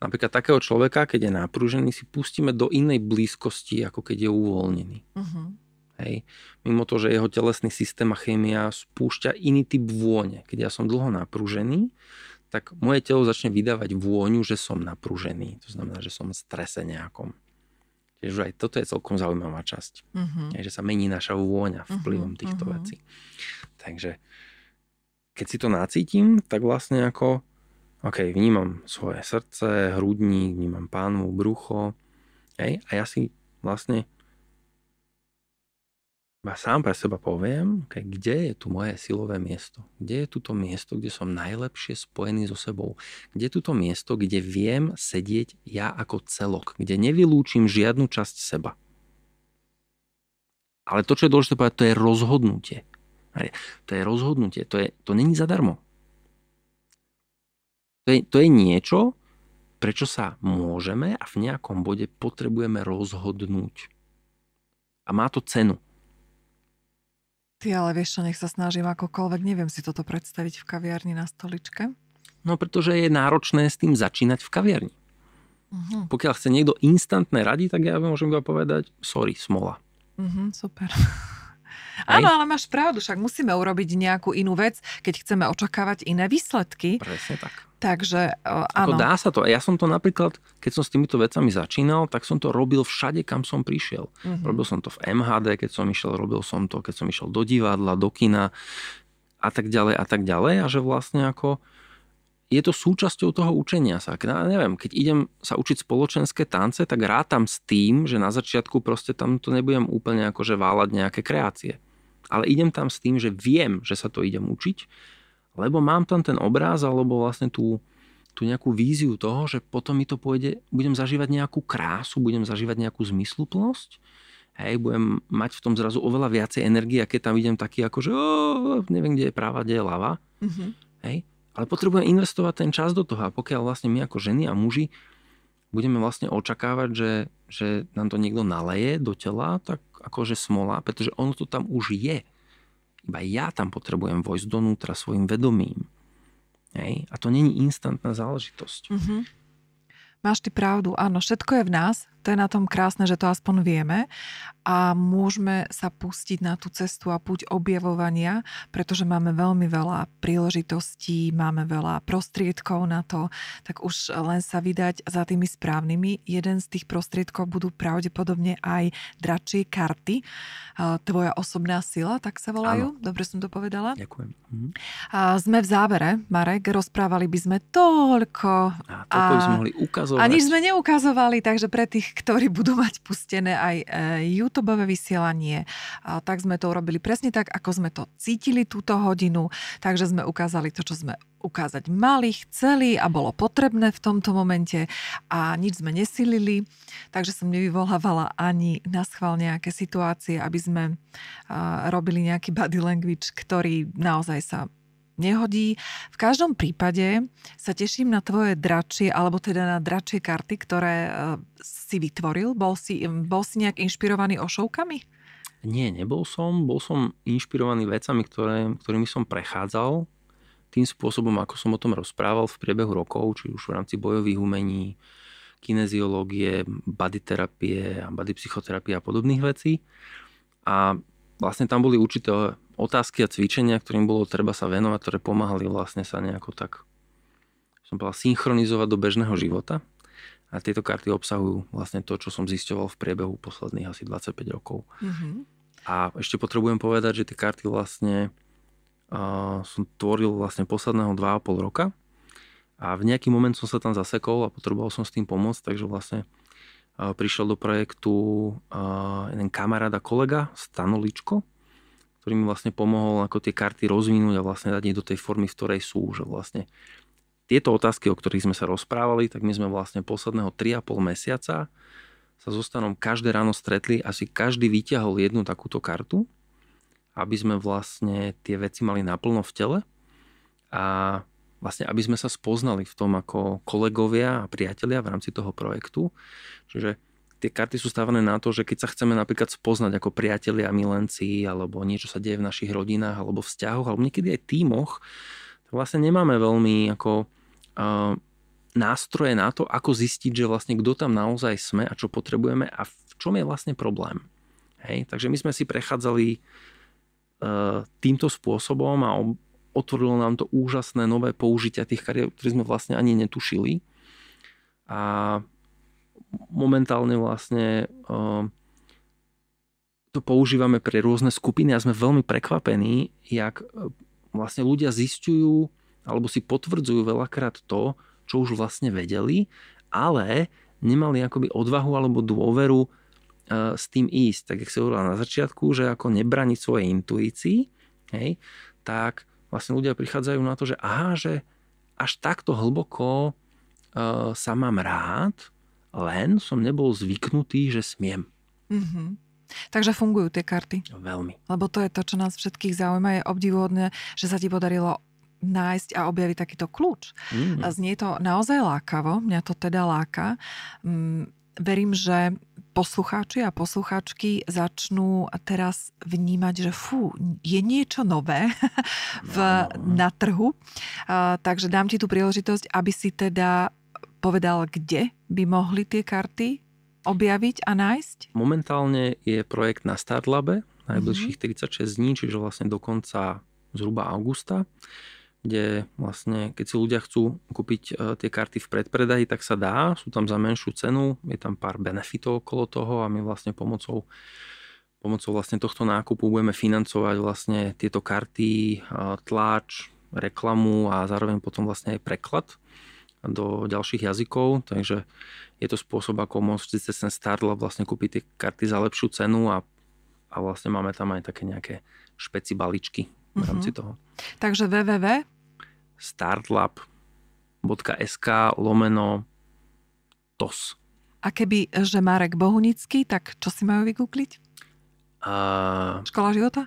Napríklad takého človeka, keď je naprúžený, si pustíme do inej blízkosti, ako keď je uvoľnený. Uh-huh. Hej. Mimo to, že jeho telesný systém a chémia spúšťa iný typ vône. Keď ja som dlho naprúžený, tak moje telo začne vydávať vôňu, že som naprúžený. To znamená, že som v strese nejakom. Čiže aj toto je celkom zaujímavá časť. Uh-huh. Hej, že sa mení naša vôňa vplyvom uh-huh. týchto uh-huh. vecí. Takže keď si to nacítim, tak vlastne ako OK, vnímam svoje srdce, hrudník, vnímam pánvu, brucho. Hej, a ja si vlastne iba sám pre seba poviem, kde je tu moje silové miesto. Kde je tu to miesto, kde som najlepšie spojený so sebou. Kde je tu to miesto, kde viem sedieť ja ako celok. Kde nevylúčim žiadnu časť seba. Ale to, čo je dôležité povedať, to je rozhodnutie. To je rozhodnutie. To, je, to není zadarmo. To je, to je niečo, prečo sa môžeme a v nejakom bode potrebujeme rozhodnúť. A má to cenu. Ty ale vieš čo, nech sa snažím akokoľvek, neviem si toto predstaviť v kaviarni na stoličke. No pretože je náročné s tým začínať v kaviarni. Uh-huh. Pokiaľ chce niekto instantné rady, tak ja môžem iba povedať, sorry, smola. Uh-huh, super. Áno, ale máš pravdu, však musíme urobiť nejakú inú vec, keď chceme očakávať iné výsledky. Presne tak. Takže uh, áno. Ako dá sa to. Ja som to napríklad, keď som s týmito vecami začínal, tak som to robil všade, kam som prišiel. Uh-huh. Robil som to v MHD, keď som išiel, robil som to, keď som išiel do divadla, do kina a tak ďalej a tak ďalej. A že vlastne ako je to súčasťou toho učenia sa. Keď, neviem, keď idem sa učiť spoločenské tance, tak rátam s tým, že na začiatku proste tam to nebudem úplne akože váľať nejaké kreácie. Ale idem tam s tým, že viem, že sa to idem učiť lebo mám tam ten obráz alebo vlastne tú, tú nejakú víziu toho, že potom mi to pôjde, budem zažívať nejakú krásu, budem zažívať nejakú zmysluplnosť, hej, budem mať v tom zrazu oveľa viacej energie, a keď tam idem taký ako, že oh, neviem, kde je práva, kde je ľava, mm-hmm. hej, ale potrebujem investovať ten čas do toho a pokiaľ vlastne my ako ženy a muži budeme vlastne očakávať, že, že nám to niekto naleje do tela, tak akože smola, pretože ono to tam už je. Iba ja tam potrebujem vojsť donútra svojim vedomím. Hej? A to není instantná záležitosť. Mm-hmm. Máš ty pravdu, áno, všetko je v nás, to je na tom krásne, že to aspoň vieme a môžeme sa pustiť na tú cestu a púť objavovania, pretože máme veľmi veľa príležitostí, máme veľa prostriedkov na to, tak už len sa vydať za tými správnymi. Jeden z tých prostriedkov budú pravdepodobne aj dračie karty. Tvoja osobná sila, tak sa volajú. Áno. Dobre som to povedala? Ďakujem. Mhm. A sme v závere, Marek, rozprávali by sme toľko. A toľko a, by sme mohli ukazovať. A nič sme neukazovali, takže pre tých, ktorí budú mať pustené aj e, YouTube vysielanie, tak sme to urobili presne tak, ako sme to cítili túto hodinu, takže sme ukázali to, čo sme ukázať mali, chceli a bolo potrebné v tomto momente. A nič sme nesilili, takže som nevyvolávala ani na schvál nejaké situácie, aby sme robili nejaký body language, ktorý naozaj sa nehodí. V každom prípade sa teším na tvoje dračie, alebo teda na dračie karty, ktoré e, si vytvoril. Bol si, bol si nejak inšpirovaný ošovkami? Nie, nebol som. Bol som inšpirovaný vecami, ktoré, ktorými som prechádzal tým spôsobom, ako som o tom rozprával v priebehu rokov, či už v rámci bojových umení, kineziológie, bodyterapie a bodypsychoterapie a podobných vecí. A vlastne tam boli určité otázky a cvičenia, ktorým bolo treba sa venovať, ktoré pomáhali vlastne sa nejako tak som povedal, synchronizovať do bežného života. A tieto karty obsahujú vlastne to, čo som zisťoval v priebehu posledných asi 25 rokov. Mm-hmm. A ešte potrebujem povedať, že tie karty vlastne uh, som tvoril vlastne posledného 2,5 roka. A v nejaký moment som sa tam zasekol a potreboval som s tým pomôcť, takže vlastne prišiel do projektu jeden kamarát a kolega, Stanoličko, ktorý mi vlastne pomohol ako tie karty rozvinúť a vlastne dať ich do tej formy, v ktorej sú. Že vlastne tieto otázky, o ktorých sme sa rozprávali, tak my sme vlastne posledného 3,5 mesiaca sa zostanom každé ráno stretli, asi každý vyťahol jednu takúto kartu, aby sme vlastne tie veci mali naplno v tele a vlastne aby sme sa spoznali v tom ako kolegovia a priatelia v rámci toho projektu. Čiže tie karty sú stávané na to, že keď sa chceme napríklad spoznať ako priatelia, milenci, alebo niečo sa deje v našich rodinách, alebo vzťahoch, alebo niekedy aj tímoch, tak vlastne nemáme veľmi ako nástroje na to, ako zistiť, že vlastne kto tam naozaj sme a čo potrebujeme a v čom je vlastne problém. Hej? Takže my sme si prechádzali uh, týmto spôsobom a otvorilo nám to úžasné nové použitia tých kariet, ktoré sme vlastne ani netušili. A momentálne vlastne uh, to používame pre rôzne skupiny a sme veľmi prekvapení, jak vlastne ľudia zistujú alebo si potvrdzujú veľakrát to, čo už vlastne vedeli, ale nemali akoby odvahu alebo dôveru e, s tým ísť. Tak, jak si hovorila na začiatku, že ako nebraniť svojej intuícii, hej, tak vlastne ľudia prichádzajú na to, že aha, že až takto hlboko uh, sa mám rád, len som nebol zvyknutý, že smiem. Mm-hmm. Takže fungujú tie karty. Veľmi. Lebo to je to, čo nás všetkých zaujíma. Je obdivuhodné, že sa ti podarilo nájsť a objaviť takýto kľúč. Mm. A znie to naozaj lákavo, mňa to teda láka. Mm, verím, že poslucháči a poslucháčky začnú teraz vnímať, že fú, je niečo nové <laughs> v, na trhu. A, takže dám ti tú príležitosť, aby si teda povedal, kde by mohli tie karty objaviť a nájsť? Momentálne je projekt na Startlabe, najbližších mm-hmm. 36 dní, čiže vlastne do konca zhruba augusta kde vlastne, keď si ľudia chcú kúpiť e, tie karty v predpredaji, tak sa dá, sú tam za menšiu cenu, je tam pár benefitov okolo toho a my vlastne pomocou pomocou vlastne tohto nákupu budeme financovať vlastne tieto karty, e, tlač, reklamu a zároveň potom vlastne aj preklad do ďalších jazykov, takže je to spôsob, ako môcť cez ten Startlab vlastne kúpiť tie karty za lepšiu cenu a, a vlastne máme tam aj také nejaké špeci baličky v rámci uh-huh. toho. Takže www startlab.sk lomeno TOS. A keby, že Marek Bohunický, tak čo si majú vygoogliť? Uh, Škola života?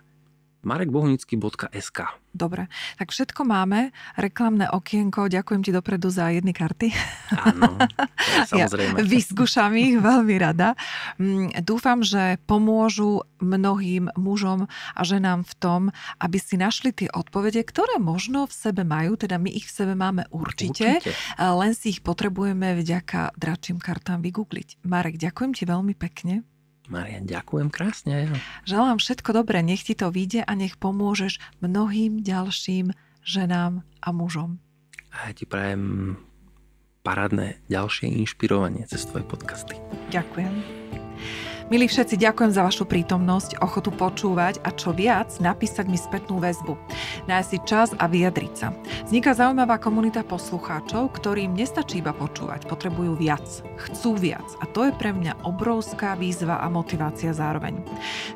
marekbohunický.sk Dobre, tak všetko máme. Reklamné okienko, ďakujem ti dopredu za jedny karty. Áno, <laughs> samozrejme. Ja vyskúšam ich veľmi rada. Mm, dúfam, že pomôžu mnohým mužom a ženám v tom, aby si našli tie odpovede, ktoré možno v sebe majú, teda my ich v sebe máme určite, určite. len si ich potrebujeme vďaka dračím kartám vygoogliť. Marek, ďakujem ti veľmi pekne. Marian, ďakujem krásne. Želám všetko dobré, nech ti to vyjde a nech pomôžeš mnohým ďalším ženám a mužom. A ja ti prajem parádne ďalšie inšpirovanie cez tvoje podcasty. Ďakujem. Milí všetci, ďakujem za vašu prítomnosť, ochotu počúvať a čo viac, napísať mi spätnú väzbu. Nájsť si čas a vyjadriť sa. Vzniká zaujímavá komunita poslucháčov, ktorým nestačí iba počúvať, potrebujú viac, chcú viac a to je pre mňa obrovská výzva a motivácia zároveň.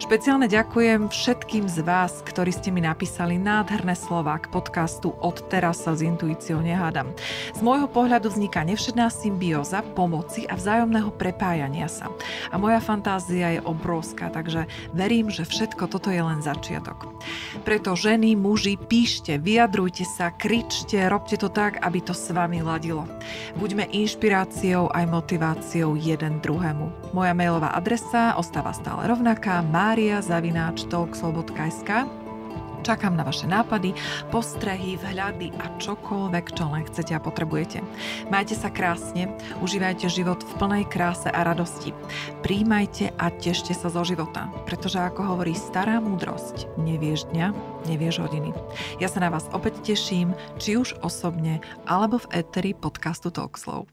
Špeciálne ďakujem všetkým z vás, ktorí ste mi napísali nádherné slova k podcastu Od teraz sa s intuíciou nehádam. Z môjho pohľadu vzniká nevšedná symbióza pomoci a vzájomného prepájania sa. A moja fantázia fantázia je obrovská, takže verím, že všetko toto je len začiatok. Preto ženy, muži, píšte, vyjadrujte sa, kričte, robte to tak, aby to s vami ladilo. Buďme inšpiráciou aj motiváciou jeden druhému. Moja mailová adresa ostáva stále rovnaká maria.talkslow.sk Čakám na vaše nápady, postrehy, vhľady a čokoľvek, čo len chcete a potrebujete. Majte sa krásne, užívajte život v plnej kráse a radosti. Príjmajte a tešte sa zo života, pretože ako hovorí stará múdrosť, nevieš dňa, nevieš hodiny. Ja sa na vás opäť teším, či už osobne, alebo v eteri podcastu Talkslow.